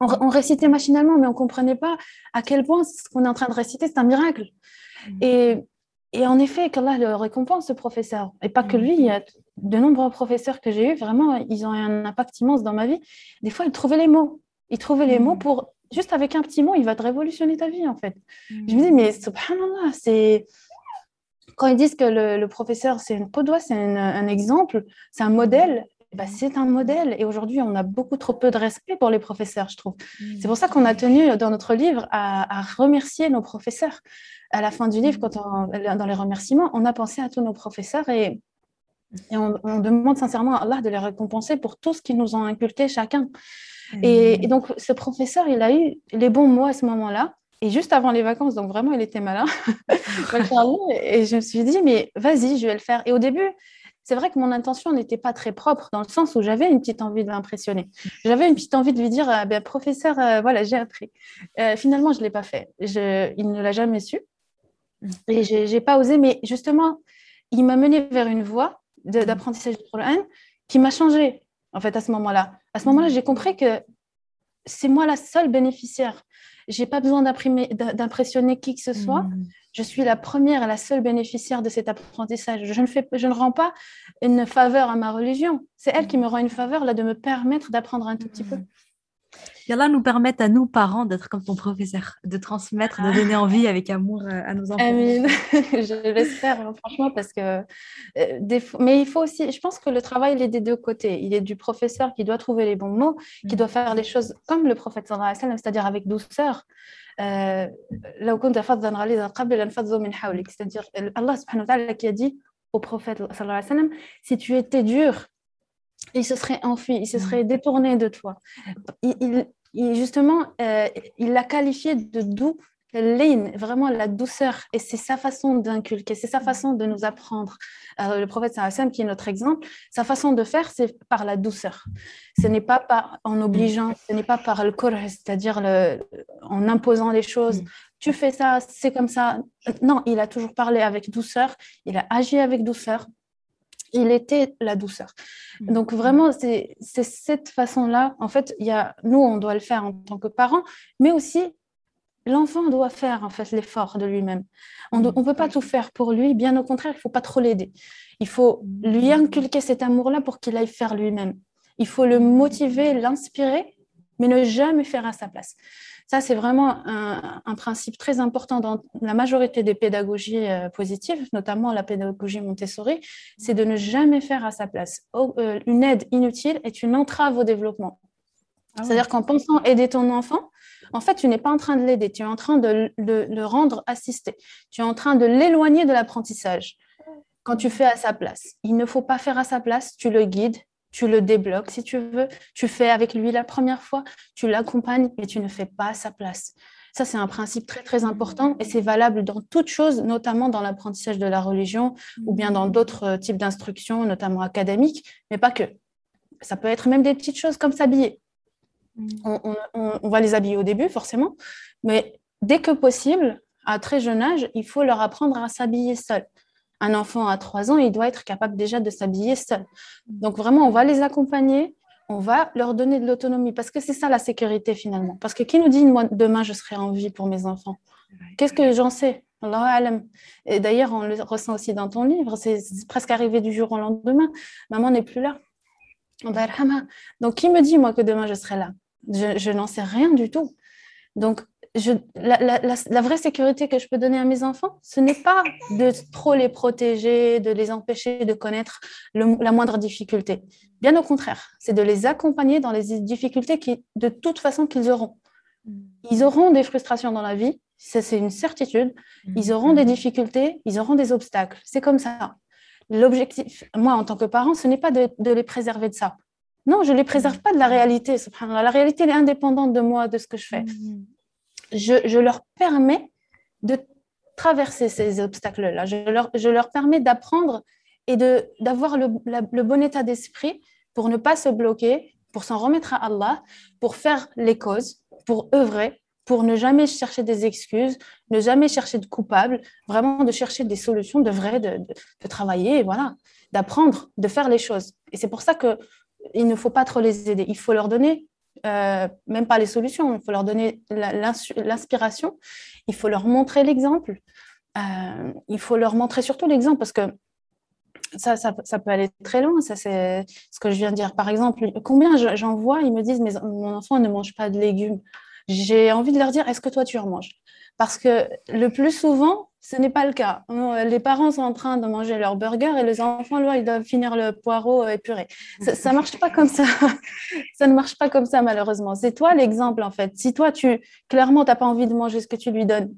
On, récitait machinalement, mais on ne comprenait pas à quel point ce qu'on est en train de réciter, c'est un miracle. Hmm. Et, et, en effet, qu'Allah le récompense, ce professeur. Et pas que hmm. lui, il y a de nombreux professeurs que j'ai eus, vraiment, ils ont eu un impact immense dans ma vie. Des fois, ils trouvaient les mots. Ils trouvaient les mots pour juste avec un petit mot, il va te révolutionner ta vie, en fait. Je me dis, mais subhanallah, c'est. Quand ils disent que le, professeur, c'est une podoie, c'est un, exemple, c'est un modèle, bah, c'est un modèle. Et aujourd'hui, on a beaucoup trop peu de respect pour les professeurs, je trouve. C'est pour ça qu'on a tenu dans notre livre à, remercier nos professeurs. À la fin du livre, quand dans les remerciements, on a pensé à tous nos professeurs et, et on, on, demande sincèrement à Allah de les récompenser pour tout ce qu'ils nous ont inculqué chacun. Et, donc, ce professeur, il a eu les bons mots à ce moment-là. Et juste avant les vacances, donc vraiment, il était malin. et je me suis dit, mais vas-y, je vais le faire. Et au début, c'est vrai que mon intention n'était pas très propre, dans le sens où j'avais une petite envie de l'impressionner. J'avais une petite envie de lui dire, ah, ben, professeur, euh, voilà, j'ai appris. Euh, finalement, je ne l'ai pas fait. Je, il ne l'a jamais su. Et je n'ai pas osé, mais justement, il m'a mené vers une voie d'apprentissage du Coran qui m'a changé en fait, à ce moment-là. À ce moment-là, j'ai compris que c'est moi la seule bénéficiaire. Je n'ai pas besoin d'impressionner qui que ce soit. Hmm. Je suis la première et la seule bénéficiaire de cet apprentissage. Je ne, fais, je ne rends pas une faveur à ma religion. C'est elle qui me rend une faveur là, de me permettre d'apprendre un tout petit peu. Qu'Allah nous permette à nous, parents, d'être comme ton professeur, de transmettre, de donner envie avec amour euh, à nos enfants. Amin. je l'espère, hein, franchement, parce que. Euh, mais il faut aussi. Je pense que le travail, il est des deux côtés. Il est du professeur qui doit trouver les bons mots, qui doit faire les choses comme le prophète, c'est-à-dire avec douceur. Euh, c'est-à-dire Allah subhanahu wa ta'ala qui a dit au prophète si tu étais dur il se serait enfui, il se serait détourné de toi. Il, justement, euh, il l'a qualifié de doux, l'ain, vraiment la douceur. Et c'est sa façon d'inculquer, c'est sa façon de nous apprendre. le prophète Saint qui est notre exemple, sa façon de faire, c'est par la douceur. Ce n'est pas par, en obligeant, ce n'est pas par le corps, c'est-à-dire en imposant les choses. Tu fais ça, c'est comme ça. Non, il a toujours parlé avec douceur, il a agi avec douceur il était la douceur. Mm. Donc vraiment, c'est cette façon-là. En fait, il y a, nous, on doit le faire en tant que parents, mais aussi l'enfant doit faire en fait l'effort de lui-même. On ne mm. peut pas tout faire pour lui. Bien au contraire, il faut pas trop l'aider. Il faut lui mm. inculquer cet amour-là pour qu'il aille faire lui-même. Il faut le motiver, l'inspirer, mais ne jamais faire à sa place. Ça, c'est vraiment un, principe très important dans la majorité des pédagogies euh, positives, notamment la pédagogie Montessori, c'est de ne jamais faire à sa place. Euh, une aide inutile est une entrave au développement. Ah C'est-à-dire qu'en pensant aider ton enfant, en fait, tu n'es pas en train de l'aider, tu es en train de le rendre assisté, tu es en train de l'éloigner de l'apprentissage quand tu fais à sa place. Il ne faut pas faire à sa place, tu le guides, tu le débloques si tu veux, tu fais avec lui la première fois, tu l'accompagnes, mais tu ne fais pas à sa place. Ça, c'est un principe très, très important et c'est valable dans toutes choses, notamment dans l'apprentissage de la religion ou bien dans d'autres euh, types d'instructions, notamment académiques, mais pas que. Ça peut être même des petites choses comme s'habiller. Mm. On, on, va les habiller au début, forcément, mais dès que possible, à très jeune âge, il faut leur apprendre à s'habiller seul un enfant à 3 ans, il doit être capable déjà de s'habiller seul. Donc vraiment, on va les accompagner, on va leur donner de l'autonomie, parce que c'est ça la sécurité finalement. Parce que qui nous dit, moi, demain, je serai en vie pour mes enfants? Qu'est-ce que j'en sais? Et d'ailleurs, on le ressent aussi dans ton livre, c'est presque arrivé du jour au lendemain. Maman n'est plus là. Donc, qui me dit, moi, que demain, je serai là? Je, je n'en sais rien du tout. Donc, la, vraie sécurité que je peux donner à mes enfants, ce n'est pas de trop les protéger, de les empêcher de connaître la moindre difficulté. Bien au contraire, c'est de les accompagner dans les difficultés qui, de toute façon qu'ils auront. Ils auront des frustrations dans la vie, ça c'est une certitude. Ils auront des difficultés, ils auront des obstacles. C'est comme ça. L'objectif, moi en tant que parent, ce n'est pas de, de les préserver de ça. Non, je ne les préserve pas de la réalité. La réalité elle est indépendante de moi, de ce que je fais je, leur permets de traverser ces obstacles-là. Je leur, permets d'apprendre et d'avoir le, bon état d'esprit pour ne pas se bloquer, pour s'en remettre à Allah, pour faire les causes, pour œuvrer, pour ne jamais chercher des excuses, ne jamais chercher de coupables, vraiment de chercher des solutions, de vrai, de, travailler, voilà, d'apprendre, de faire les choses. Et c'est pour ça que il ne faut pas trop les aider. Il faut leur donner euh, même pas les solutions, il faut leur donner l'inspiration, il faut leur montrer l'exemple, euh, il faut leur montrer surtout l'exemple parce que ça, ça, peut aller très loin. Ça, c'est ce que je viens de dire. Par exemple, combien j'en vois, ils me disent, mais mon enfant ne mange pas de légumes. J'ai envie de leur dire, est-ce que toi, tu en manges? Parce que le plus souvent, ce n'est pas le cas. Les parents sont en train de manger leur burger et les enfants, là, ils doivent finir le poireau épuré. Ça ne marche pas comme ça. ça ne marche pas comme ça, malheureusement. C'est toi l'exemple, en fait. Si toi, tu clairement, tu n'as pas envie de manger ce que tu lui donnes,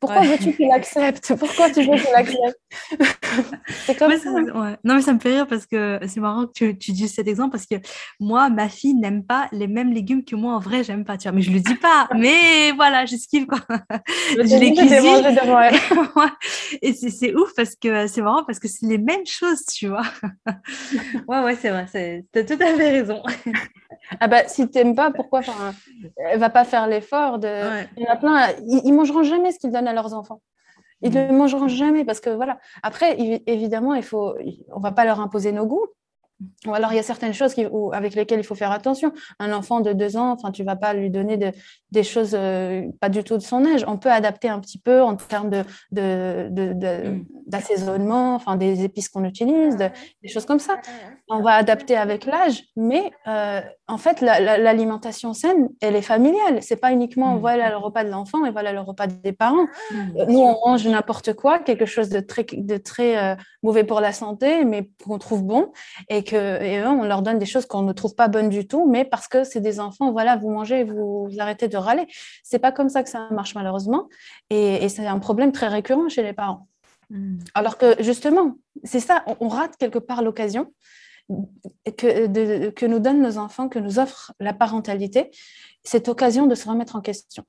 pourquoi veux-tu qu'il accepte? Pourquoi tu veux qu'il accepte? C'est comme ça. Non, mais ça me fait rire parce que c'est marrant que tu, tu, dises cet exemple parce que moi, ma fille n'aime pas les mêmes légumes que moi en vrai, j'aime pas. Tu vois, mais je le dis pas. mais voilà, j'esquive quoi. Je, je les cuisine. De moi, Et c'est ouf parce que c'est marrant parce que c'est les mêmes choses, tu vois. ouais, ouais, c'est vrai. Tu as tout à fait raison. ah bah, si tu n'aimes pas, pourquoi enfin, Elle va pas faire l'effort. De... Il y en a plein, ils, ils mangeront jamais ce qu'ils donnent à leurs enfants. Ils ne mangeront jamais parce que voilà. Après, évidemment, il faut, on va pas leur imposer nos goûts. Ou alors, il y a certaines choses qui, avec lesquelles il faut faire attention. Un enfant de deux ans, enfin, tu vas pas lui donner de, des choses euh, pas du tout de son âge. On peut adapter un petit peu en termes de, mm. d'assaisonnement, enfin, des épices qu'on utilise, des choses comme ça. On va adapter avec l'âge, mais euh, en fait, l'alimentation saine, elle est familiale. C'est pas uniquement mm. voilà le repas de l'enfant et voilà le repas des parents. Mm. Nous, on mange n'importe quoi, quelque chose de très, de très euh, mauvais pour la santé, mais qu'on trouve bon, et que et on leur donne des choses qu'on ne trouve pas bonnes du tout, mais parce que c'est des enfants, voilà, vous mangez, vous, arrêtez de râler. C'est pas comme ça que ça marche malheureusement, et, c'est un problème très récurrent chez les parents. Mm. Alors que justement, c'est ça, on, rate quelque part l'occasion que, nous donnent nos enfants, que nous offre la parentalité, cette occasion de se remettre en question,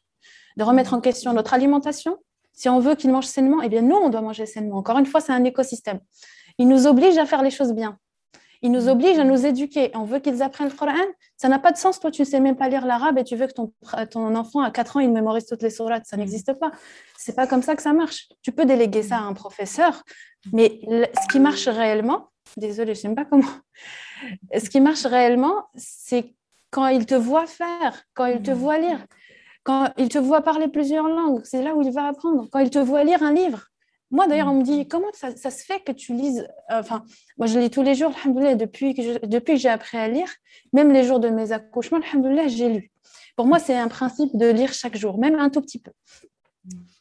de remettre en question notre alimentation. Si on veut qu'ils mangent sainement, eh bien nous, on doit manger sainement. Encore une fois, c'est un écosystème. Il nous oblige à faire les choses bien. Il nous oblige à nous éduquer. On veut qu'ils apprennent le Coran. Ça n'a pas de sens. Toi, tu ne sais même pas lire l'arabe et tu veux que ton, ton enfant à 4 ans, il mémorise toutes les sourates. Ça n'existe pas. C'est pas comme ça que ça marche. Tu peux déléguer ça à un professeur, mais ce qui marche réellement, désolée, je ne sais pas comment, ce qui marche réellement, c'est quand il te voit faire, quand il te voit lire, quand il te voit parler plusieurs langues, c'est là où il va apprendre. Quand il te voit lire un livre, moi, d'ailleurs, on me dit comment ça, se fait que tu lises. Euh, enfin, moi, je lis tous les jours, depuis que, depuis que j'ai appris à lire, même les jours de mes accouchements, j'ai lu. Pour moi, c'est un principe de lire chaque jour, même un tout petit peu.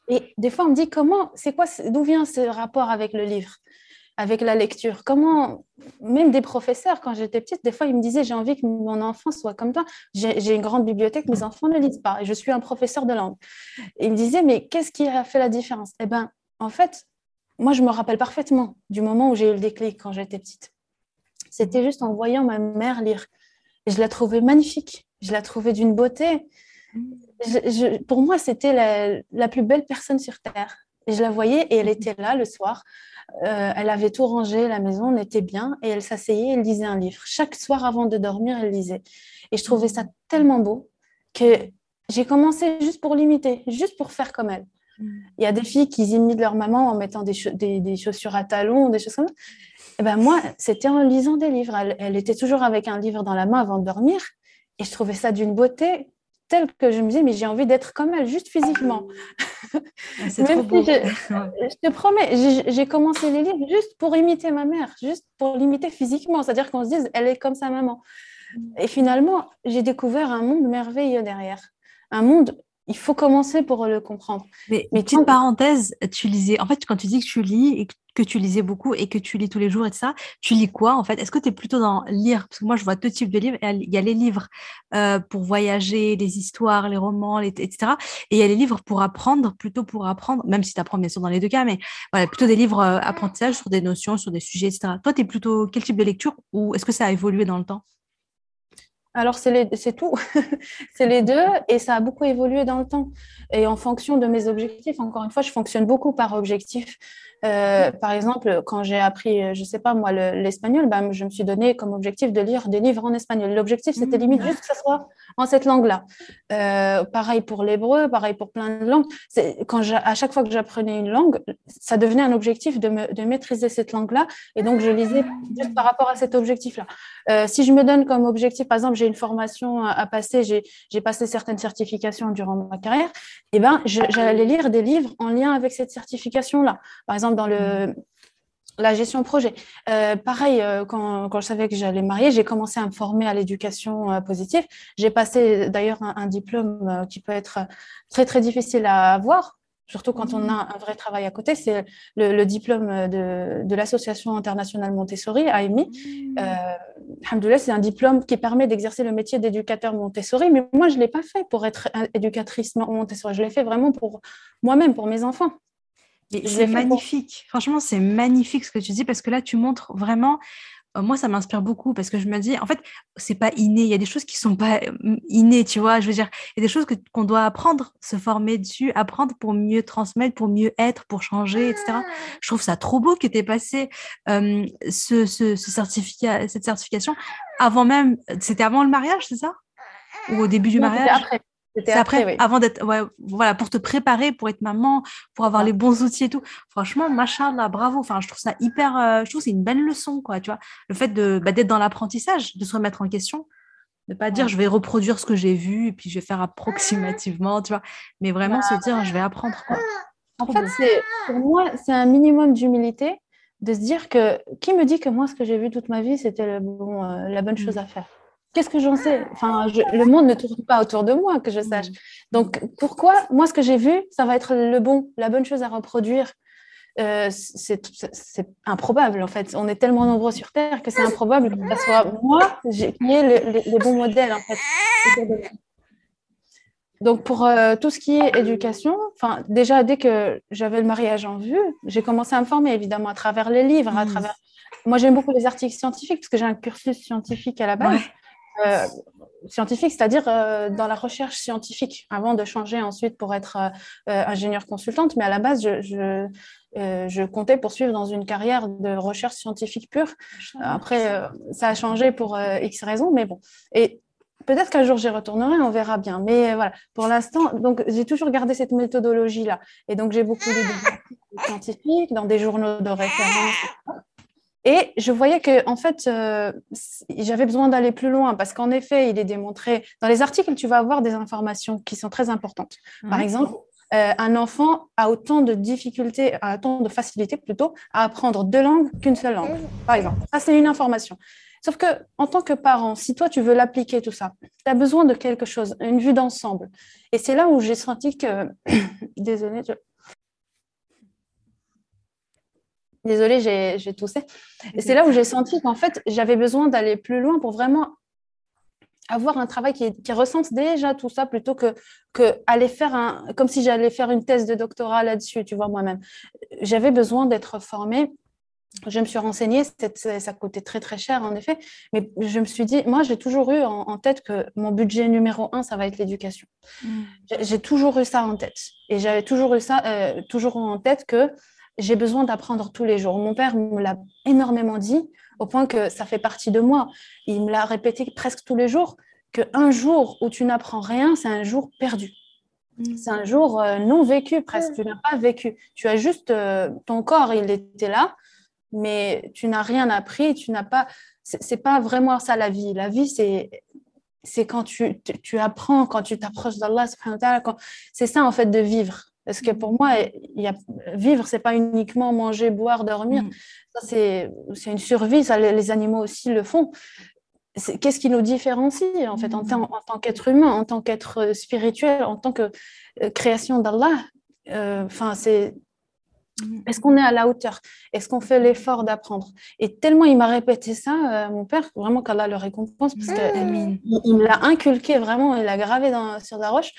Et des fois, on me dit comment, c'est quoi, d'où vient ce rapport avec le livre, avec la lecture Comment, même des professeurs, quand j'étais petite, des fois, ils me disaient j'ai envie que mon enfant soit comme toi. J'ai une grande bibliothèque, mes enfants ne lisent pas, et je suis un professeur de langue. ils me disaient mais qu'est-ce qui a fait la différence? Eh ben, en fait, moi, je me rappelle parfaitement du moment où j'ai eu le déclic quand j'étais petite. C'était juste en voyant ma mère lire. Et je la trouvais magnifique. Je la trouvais d'une beauté. pour moi, c'était la, plus belle personne sur Terre. Et je la voyais et elle était là le soir. Euh, elle avait tout rangé, la maison, on était bien. Et elle s'asseyait, elle lisait un livre. Chaque soir avant de dormir, elle lisait. Et je trouvais ça tellement beau que j'ai commencé juste pour l'imiter, juste pour faire comme elle. Il y a des filles qui imitent leur maman en mettant des, des, chaussures à talons, des choses comme ça. Et ben moi, c'était en lisant des livres. Elle, était toujours avec un livre dans la main avant de dormir. Et je trouvais ça d'une beauté telle que je me disais, mais j'ai envie d'être comme elle, juste physiquement. Ah, c'est trop beau. Je, je, te promets, j'ai commencé les livres juste pour imiter ma mère, juste pour l'imiter physiquement. C'est-à-dire qu'on se dise, elle est comme sa maman. Et finalement, j'ai découvert un monde merveilleux derrière. Un monde il faut commencer pour le comprendre. Mais, mais petite parenthèse, tu lisais, en fait, quand tu dis que tu lis et que tu lisais beaucoup et que tu lis tous les jours et ça, tu lis quoi en fait? Est-ce que tu es plutôt dans lire? Parce que moi, je vois deux types de livres. Il y a les livres euh, pour voyager, les histoires, les romans, etc. Et il y a les livres pour apprendre, plutôt pour apprendre, même si tu apprends bien sûr dans les deux cas, mais voilà, plutôt des livres euh, apprentissage sur des notions, sur des sujets, etc. Toi, tu es plutôt quel type de lecture ou est-ce que ça a évolué dans le temps? Alors, c'est tout. c'est les deux et ça a beaucoup évolué dans le temps. Et en fonction de mes objectifs, encore une fois, je fonctionne beaucoup par objectif. Euh, par exemple, quand j'ai appris, je ne sais pas moi, l'espagnol, ben, je me suis donné comme objectif de lire des livres en espagnol. L'objectif, c'était mmh. limite juste que ce soit en cette langue-là. Euh, pareil pour l'hébreu, pareil pour plein de langues. Quand à chaque fois que j'apprenais une langue, ça devenait un objectif de, me, de maîtriser cette langue-là. Et donc, je lisais juste par rapport à cet objectif-là. Euh, si je me donne comme objectif, par exemple, j'ai une formation à passer, j'ai passé certaines certifications durant ma carrière, et eh ben, j'allais lire des livres en lien avec cette certification-là. Par exemple, dans le, la gestion projet. Euh, pareil, euh, quand, quand, je savais que j'allais marier, j'ai commencé à me former à l'éducation positive. J'ai passé d'ailleurs un, diplôme qui peut être très, très difficile à avoir surtout quand on a un vrai travail à côté, c'est le, diplôme de, de l'Association internationale Montessori, AMI. Mmh. Euh, c'est un diplôme qui permet d'exercer le métier d'éducateur Montessori, mais moi, je ne l'ai pas fait pour être éducatrice Montessori, je l'ai fait vraiment pour moi-même, pour mes enfants. C'est magnifique. Franchement, c'est magnifique ce que tu dis parce que là, tu montres vraiment euh, moi, ça m'inspire beaucoup parce que je me dis, en fait, c'est pas inné. Il y a des choses qui sont pas euh, innées, tu vois. Je veux dire, il y a des choses qu'on doit apprendre, se former dessus, apprendre pour mieux transmettre, pour mieux être, pour changer, etc. Je trouve ça trop beau que tu aies passé euh, ce, ce, certificat, cette certification avant même. C'était avant le mariage, c'est ça? Ou au début du mariage? après. C'est après, avant d'être, ouais, voilà, pour te préparer, pour être maman, pour avoir les bons outils et tout. Franchement, machin, là, bravo. Enfin, je trouve ça hyper, euh, je trouve c'est une belle leçon, quoi, tu vois. Le fait de, bah, d'être dans l'apprentissage, de se remettre en question, de pas dire je vais reproduire ce que j'ai vu et puis je vais faire approximativement, tu vois, mais vraiment se dire je vais apprendre, quoi. En fait, c'est, pour moi, c'est un minimum d'humilité de se dire que qui me dit que moi, ce que j'ai vu toute ma vie, c'était bon, euh, la bonne mmh. chose à faire? Qu'est-ce que j'en sais? Enfin, le monde ne tourne pas autour de moi, que je sache. Mm. Donc, pourquoi? Moi, ce que j'ai vu, ça va être le bon, la bonne chose à reproduire. Euh, c'est improbable, en fait. On est tellement nombreux sur Terre que c'est improbable que ce soit moi qui ai les, bons modèles, en fait. Donc, pour euh, tout ce qui est éducation, déjà, dès que j'avais le mariage en vue, j'ai commencé à me former, évidemment, à travers les livres, à mm. travers... Moi, j'aime beaucoup les articles scientifiques parce que j'ai un cursus scientifique à la base. Euh, scientifique, c'est-à-dire euh, dans la recherche scientifique, avant de changer ensuite pour être euh, ingénieur consultante. Mais à la base, je, je, comptais poursuivre dans une carrière de recherche scientifique pure. Après, ça a changé pour X raisons, mais bon. Et peut-être qu'un jour j'y retournerai, on verra bien. Mais voilà, pour l'instant, j'ai toujours gardé cette méthodologie-là. Et donc j'ai beaucoup de scientifiques dans des journaux de référence. Et je voyais que, en fait, euh, j'avais besoin d'aller plus loin parce qu'en effet, il est démontré. Dans les articles, tu vas avoir des informations qui sont très importantes. Par exemple, euh, un enfant a autant de difficultés, a autant de facilité plutôt à apprendre deux langues qu'une seule langue. Par exemple, ça, c'est une information. Sauf que, en tant que parent, si toi, tu veux l'appliquer, tout ça, tu as besoin de quelque chose, une vue d'ensemble. Et c'est là où j'ai senti que. Désolée, je... Désolée, j'ai toussé. Et c'est là où j'ai senti qu'en fait, j'avais besoin d'aller plus loin pour vraiment avoir un travail qui, qui, recense déjà tout ça plutôt que, que aller faire un, comme si j'allais faire une thèse de doctorat là-dessus, tu vois, moi-même. J'avais besoin d'être formée. Je me suis renseignée, ça coûtait très très cher en effet, mais je me suis dit, moi j'ai toujours eu en, tête que mon budget numéro un, ça va être l'éducation. Mmh. J'ai toujours eu ça en tête et j'avais toujours eu ça, euh, toujours en tête que j'ai besoin d'apprendre tous les jours. Mon père me l'a énormément dit, au point que ça fait partie de moi. Il me l'a répété presque tous les jours, qu'un jour où tu n'apprends rien, c'est un jour perdu. Mm. C'est un jour euh, non vécu presque. Tu n'as pas vécu. Tu as juste euh, ton corps, il était là, mais tu n'as rien appris. Tu n'as pas. C'est pas vraiment ça la vie. La vie, c'est c'est quand tu, tu, apprends, quand tu t'approches d'Allah. C'est ça en fait de vivre. Parce que pour moi, y a, vivre, c'est pas uniquement manger, boire, dormir. Mm. c'est une survie. Ça, les, animaux aussi le font. qu'est-ce qui nous différencie en fait en, tant, en tant qu'être humain, en tant qu'être spirituel, en tant que création d'Allah Enfin, c'est Mm. Est-ce qu'on est à la hauteur? Est-ce qu'on fait l'effort d'apprendre? Et tellement il m'a répété ça, euh, mon père, vraiment qu'Allah le récompense, parce qu'il il, me l'a inculqué vraiment, il l'a gravé dans, sur la roche,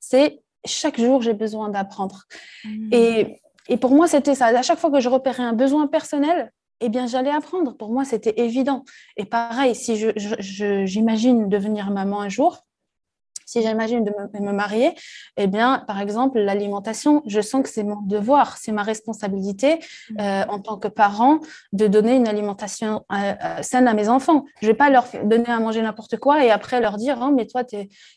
c'est chaque jour j'ai besoin d'apprendre. Mm. Et, et, pour moi, c'était ça. À chaque fois que je repérais un besoin personnel, eh bien, j'allais apprendre. Pour moi, c'était évident. Et pareil, si j'imagine je, devenir maman un jour, si j'imagine de me, marier, eh bien, par exemple, l'alimentation, je sens que c'est mon devoir, c'est ma responsabilité mmh. euh, en tant que parent de donner une alimentation euh, euh, saine à mes enfants. Je ne vais pas leur donner à manger n'importe quoi et après leur dire, oh, mais toi, tu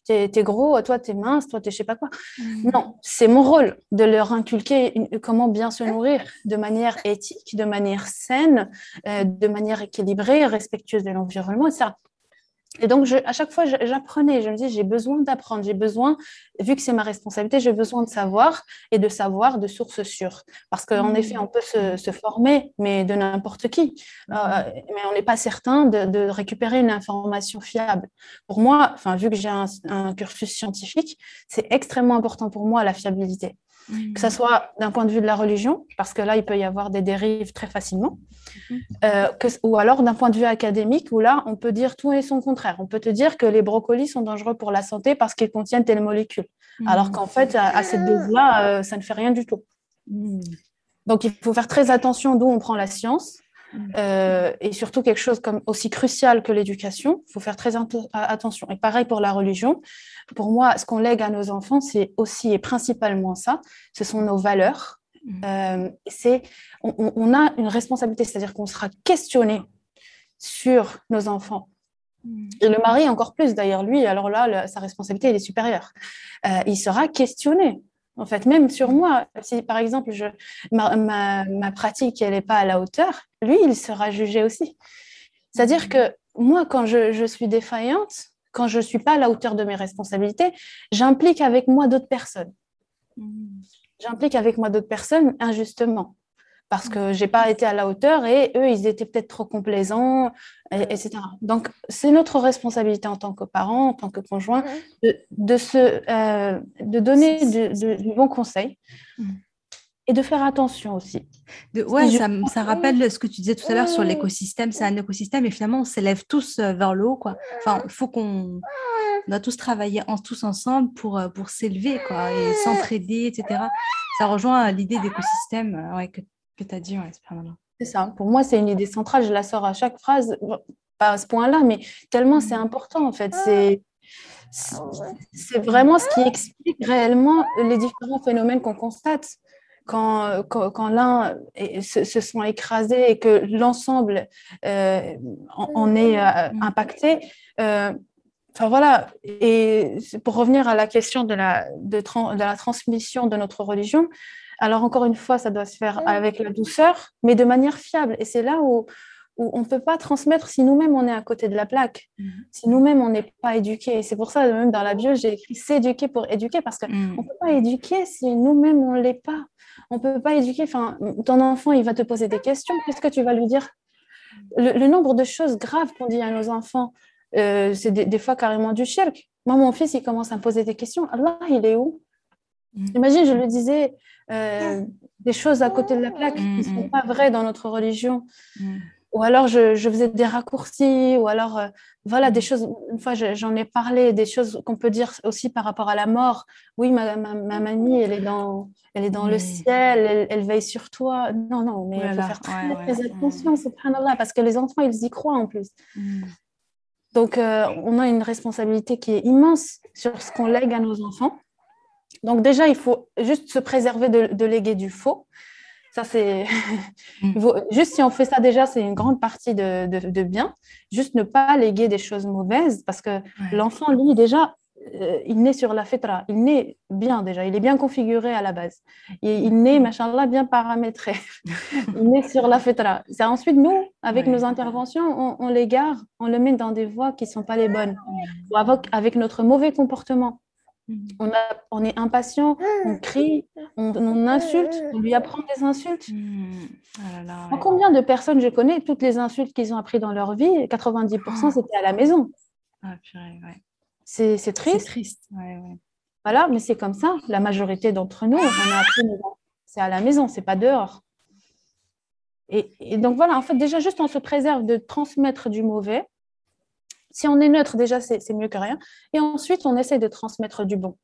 es, gros, toi, tu es mince, toi, tu es je sais pas quoi. Mmh. Non, c'est mon rôle de leur inculquer comment bien se nourrir de manière éthique, de manière saine, de manière équilibrée, respectueuse de l'environnement, ça. Et donc, à chaque fois, j'apprenais. Je me disais, j'ai besoin d'apprendre. J'ai besoin, vu que c'est ma responsabilité, j'ai besoin de savoir et de savoir de sources sûres. Parce qu'en mmh. effet, on peut se, former, mais de n'importe qui. Euh, mmh. mais on n'est pas certain de, récupérer une information fiable. Pour moi, enfin, vu que j'ai un, un cursus scientifique, c'est extrêmement important pour moi la fiabilité. Que ce soit d'un point de vue de la religion, parce que là, il peut y avoir des dérives très facilement, mhm. euh, ou alors d'un point de vue académique, où là, on peut dire tout et son contraire. On peut te dire que les brocolis sont dangereux pour la santé parce qu'ils contiennent telle molécule, mhm. alors qu'en fait, à, cette dose-là, euh, ça ne fait rien du tout. Donc, il faut faire très attention d'où on prend la science. Euh, et surtout quelque chose comme aussi crucial que l'éducation, il faut faire très attention. Et pareil pour la religion. Pour moi, ce qu'on lègue à nos enfants, c'est aussi et principalement ça. Ce sont nos valeurs. Mmh. Euh, c'est, on, a une responsabilité, c'est-à-dire qu'on sera questionné sur nos enfants. Mmh. Et le mari encore plus, d'ailleurs, lui, alors là, sa responsabilité, elle est supérieure. Euh, il sera questionné en fait, même sur moi, si par exemple je, ma, pratique elle n'est pas à la hauteur, lui, il sera jugé aussi. C'est-à-dire que moi, quand je, suis défaillante, quand je ne suis pas à la hauteur de mes responsabilités, j'implique avec moi d'autres personnes. Mmh. J'implique avec moi d'autres personnes injustement parce que j'ai pas été à la hauteur et eux, ils étaient peut-être trop complaisants, etc. Donc, c'est notre responsabilité en tant que parents, en tant que conjoints, de, de, se, euh, de donner du bon conseil mm. et de faire attention aussi. De, ouais, ça, ça, rappelle ce que tu disais tout à l'heure sur l'écosystème. C'est un écosystème et finalement, on s'élève tous euh, vers le haut. Quoi. Enfin, il faut qu'on doit tous travailler en, tous ensemble pour, euh, pour s'élever quoi, et s'entraider, etc. Ça rejoint l'idée d'écosystème ouais, que tu as dit, ouais, c'est C'est ça. Pour moi, c'est une idée centrale. Je la sors à chaque phrase, pas à ce point-là, mais tellement c'est mm. important en fait. C'est c'est vraiment ce qui explique réellement les différents phénomènes qu'on constate. Quand, quand, l'un se, se, sont écrasés et que l'ensemble euh, en, est euh, mm. impacté, euh, Enfin voilà, et pour revenir à la question de la, de, de la transmission de notre religion, alors encore une fois, ça doit se faire avec la douceur, mais de manière fiable. Et c'est là où, on ne peut pas transmettre si nous-mêmes on est à côté de la plaque, mm. si nous-mêmes on n'est pas éduqués. C'est pour ça, même dans la bio, j'ai écrit s'éduquer pour éduquer, parce qu'on mm. ne peut pas éduquer si nous-mêmes on ne l'est pas. On ne peut pas éduquer. Enfin, ton enfant, il va te poser des questions. Qu'est-ce que tu vas lui dire? Le, nombre de choses graves qu'on dit à nos enfants, euh, c'est des, fois carrément du shirk. Moi, mon fils, il commence à me poser des questions. Allah, il est où? mm. Imagine, je le disais, euh, des choses à côté de la plaque qui ne sont pas vraies dans notre religion. Ou alors je, faisais des raccourcis, ou alors euh, voilà des choses. Une fois j'en ai parlé, des choses qu'on peut dire aussi par rapport à la mort. Oui, ma, ma, mamie, elle est dans, elle est dans le ciel, elle, veille sur toi. Non, non, mais il faut faire très, très attention, subhanallah, parce que les enfants, ils y croient en plus. Mm. Donc, euh, on a une responsabilité qui est immense sur ce qu'on lègue à nos enfants. Donc déjà, il faut juste se préserver de, léguer du faux. Ça, c'est mm. juste si on fait ça déjà, c'est une grande partie de, bien. Juste ne pas léguer des choses mauvaises parce que l'enfant, lui, déjà, euh, il naît sur la fitra. Il naît bien déjà. Il est bien configuré à la base. Et il naît, mm. machin bien paramétré. il naît sur la fitra. C'est ensuite nous, avec nos interventions, on, on l'égare, on le met dans des voies qui ne sont pas les bonnes. Ou avec notre mauvais comportement On, a, on est impatient, on crie, on, insulte, on lui apprend des insultes. Oh combien de personnes je connais, toutes les insultes qu'ils ont appris dans leur vie, 90% oh. c'était à la maison. Ah, c'est triste. C'est triste. Voilà, mais c'est comme ça. La majorité d'entre nous, on a appris, c'est à la maison, c'est pas dehors. Et, donc voilà, en fait, déjà, juste on se préserve de transmettre du mauvais. Si on est neutre, déjà, c'est mieux que rien. Et ensuite, on essaie de transmettre du bon.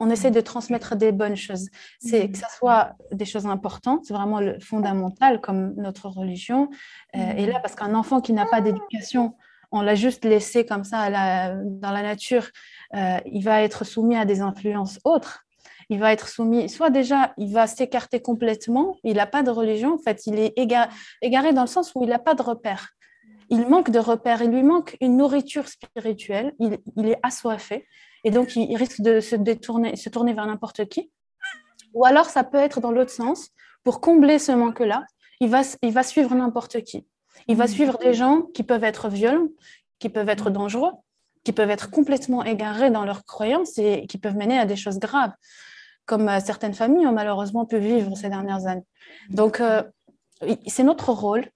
On essaie de transmettre des bonnes choses. C'est que ce soit des choses importantes, c'est vraiment le fondamental, comme notre religion. Euh, et là, parce qu'un enfant qui n'a pas d'éducation, on l'a juste laissé comme ça dans la nature, euh, il va être soumis à des influences autres il va être soumis, soit déjà, il va s'écarter complètement, il n'a pas de religion, en fait, il est égaré, dans le sens où il n'a pas de repère. Il manque de repères, il lui manque une nourriture spirituelle, il, est assoiffé, et donc il, risque de se détourner, se tourner vers n'importe qui. Ou alors, ça peut être dans l'autre sens, pour combler ce manque-là, il va, il va suivre n'importe qui. Il va suivre des gens qui peuvent être violents, qui peuvent être dangereux, qui peuvent être complètement égarés dans leurs croyances et qui peuvent mener à des choses graves comme euh, certaines familles ont malheureusement pu vivre ces dernières années. Donc, euh, c'est notre rôle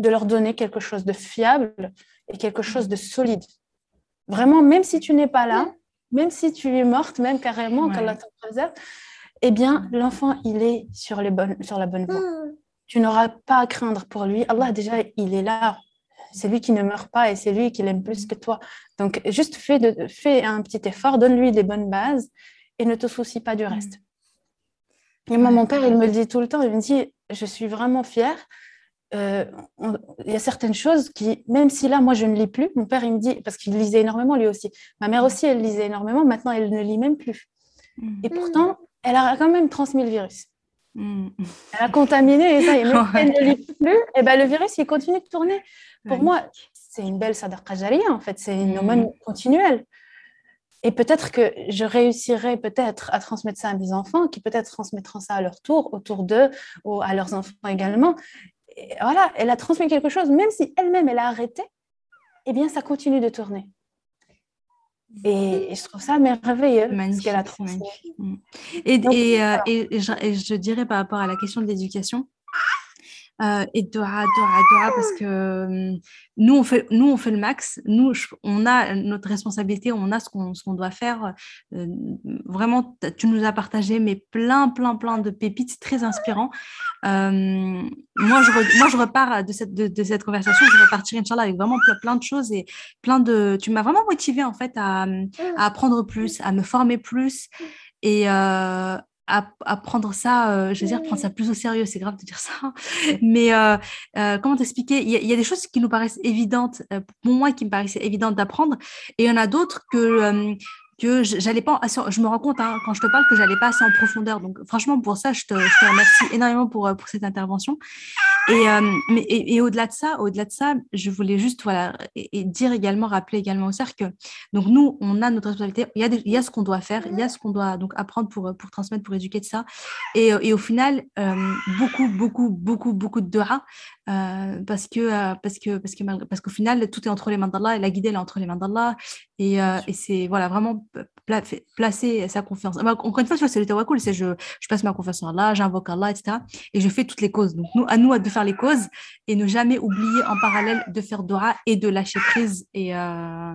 de leur donner quelque chose de fiable et quelque chose de solide. Vraiment, même si tu n'es pas là, même si tu es morte, même carrément, ouais. qu'Allah te préserve, eh bien, l'enfant, il est sur, les bonnes, sur la bonne voie. Tu n'auras pas à craindre pour lui. Allah, déjà, il est là. C'est lui qui ne meurt pas et c'est lui qui l'aime plus que toi. Donc, juste fais, de, fais un petit effort, donne-lui des bonnes bases et ne te soucie pas du reste. Et moi, mon père, il me le dit tout le temps, il me dit, je suis vraiment fière. Euh, il y a certaines choses qui, même si là, moi, je ne lis plus, mon père, il me dit, parce qu'il lisait énormément lui aussi. Ma mère aussi, elle lisait énormément, maintenant, elle ne lit même plus. Mm. Et pourtant, elle a quand même transmis le virus. Mm. Elle a contaminé et ça, et même elle ne lit plus, et ben, le virus, il continue de tourner. Pour moi, c'est une belle sadaqa en fait, c'est une aumône continuelle. Et peut-être que je réussirai peut-être à transmettre ça à mes enfants, qui peut-être transmettront ça à leur tour, autour d'eux, ou à leurs enfants également. Voilà, elle a transmis quelque chose, même si elle-même, elle a arrêté, eh bien, ça continue de tourner. Et, je trouve ça merveilleux, ce qu'elle a transmis. Mm. Et, euh, et, je, et, je, dirais par rapport à la question de l'éducation, euh, et dora, dora, dora, parce que euh, nous on, fait, nous, on fait le max. Nous, on a notre responsabilité, on a ce qu'on qu'on doit faire. Euh, vraiment, tu nous as partagé mais plein, plein, plein de pépites très inspirants. moi, je moi, je repars de cette, de, cette conversation, je vais repartir, Inch'Allah, avec vraiment plein, de choses et plein de. Tu m'as vraiment motivée, en fait, à, à, apprendre plus, à me former plus. Et, à, prendre ça, euh, je veux dire, prendre ça plus au sérieux, c'est grave de dire ça. Mais euh, euh, comment t'expliquer? Il, y, a des choses qui nous paraissent évidentes, pour moi, qui me paraissaient évidentes d'apprendre, et il y en a d'autres que que j'allais pas je me rends compte hein, quand je te parle que j'allais pas assez en profondeur. Donc franchement pour ça je te, remercie énormément pour, pour cette intervention. Et, euh, mais, et, au-delà de ça, au-delà de ça, je voulais juste voilà, et, dire également, rappeler également au cercle que donc nous, on a notre responsabilité, il y a, il y a ce qu'on doit faire, il y a ce qu'on doit donc apprendre pour, pour transmettre, pour éduquer de ça. Et, et au final, euh, beaucoup, beaucoup, beaucoup, beaucoup de dora, euh, parce que parce que parce que parce qu'au final, tout est entre les mains d'Allah et la guidée elle est entre les mains d'Allah. Et, et c'est voilà vraiment placer sa confiance. Encore une fois, c'est le tawakul, c'est je, je passe ma confiance en Allah, j'invoque Allah, etc. Et je fais toutes les causes. Donc nous, à nous de faire les causes et ne jamais oublier en parallèle de faire Dora et de lâcher prise. Et, euh,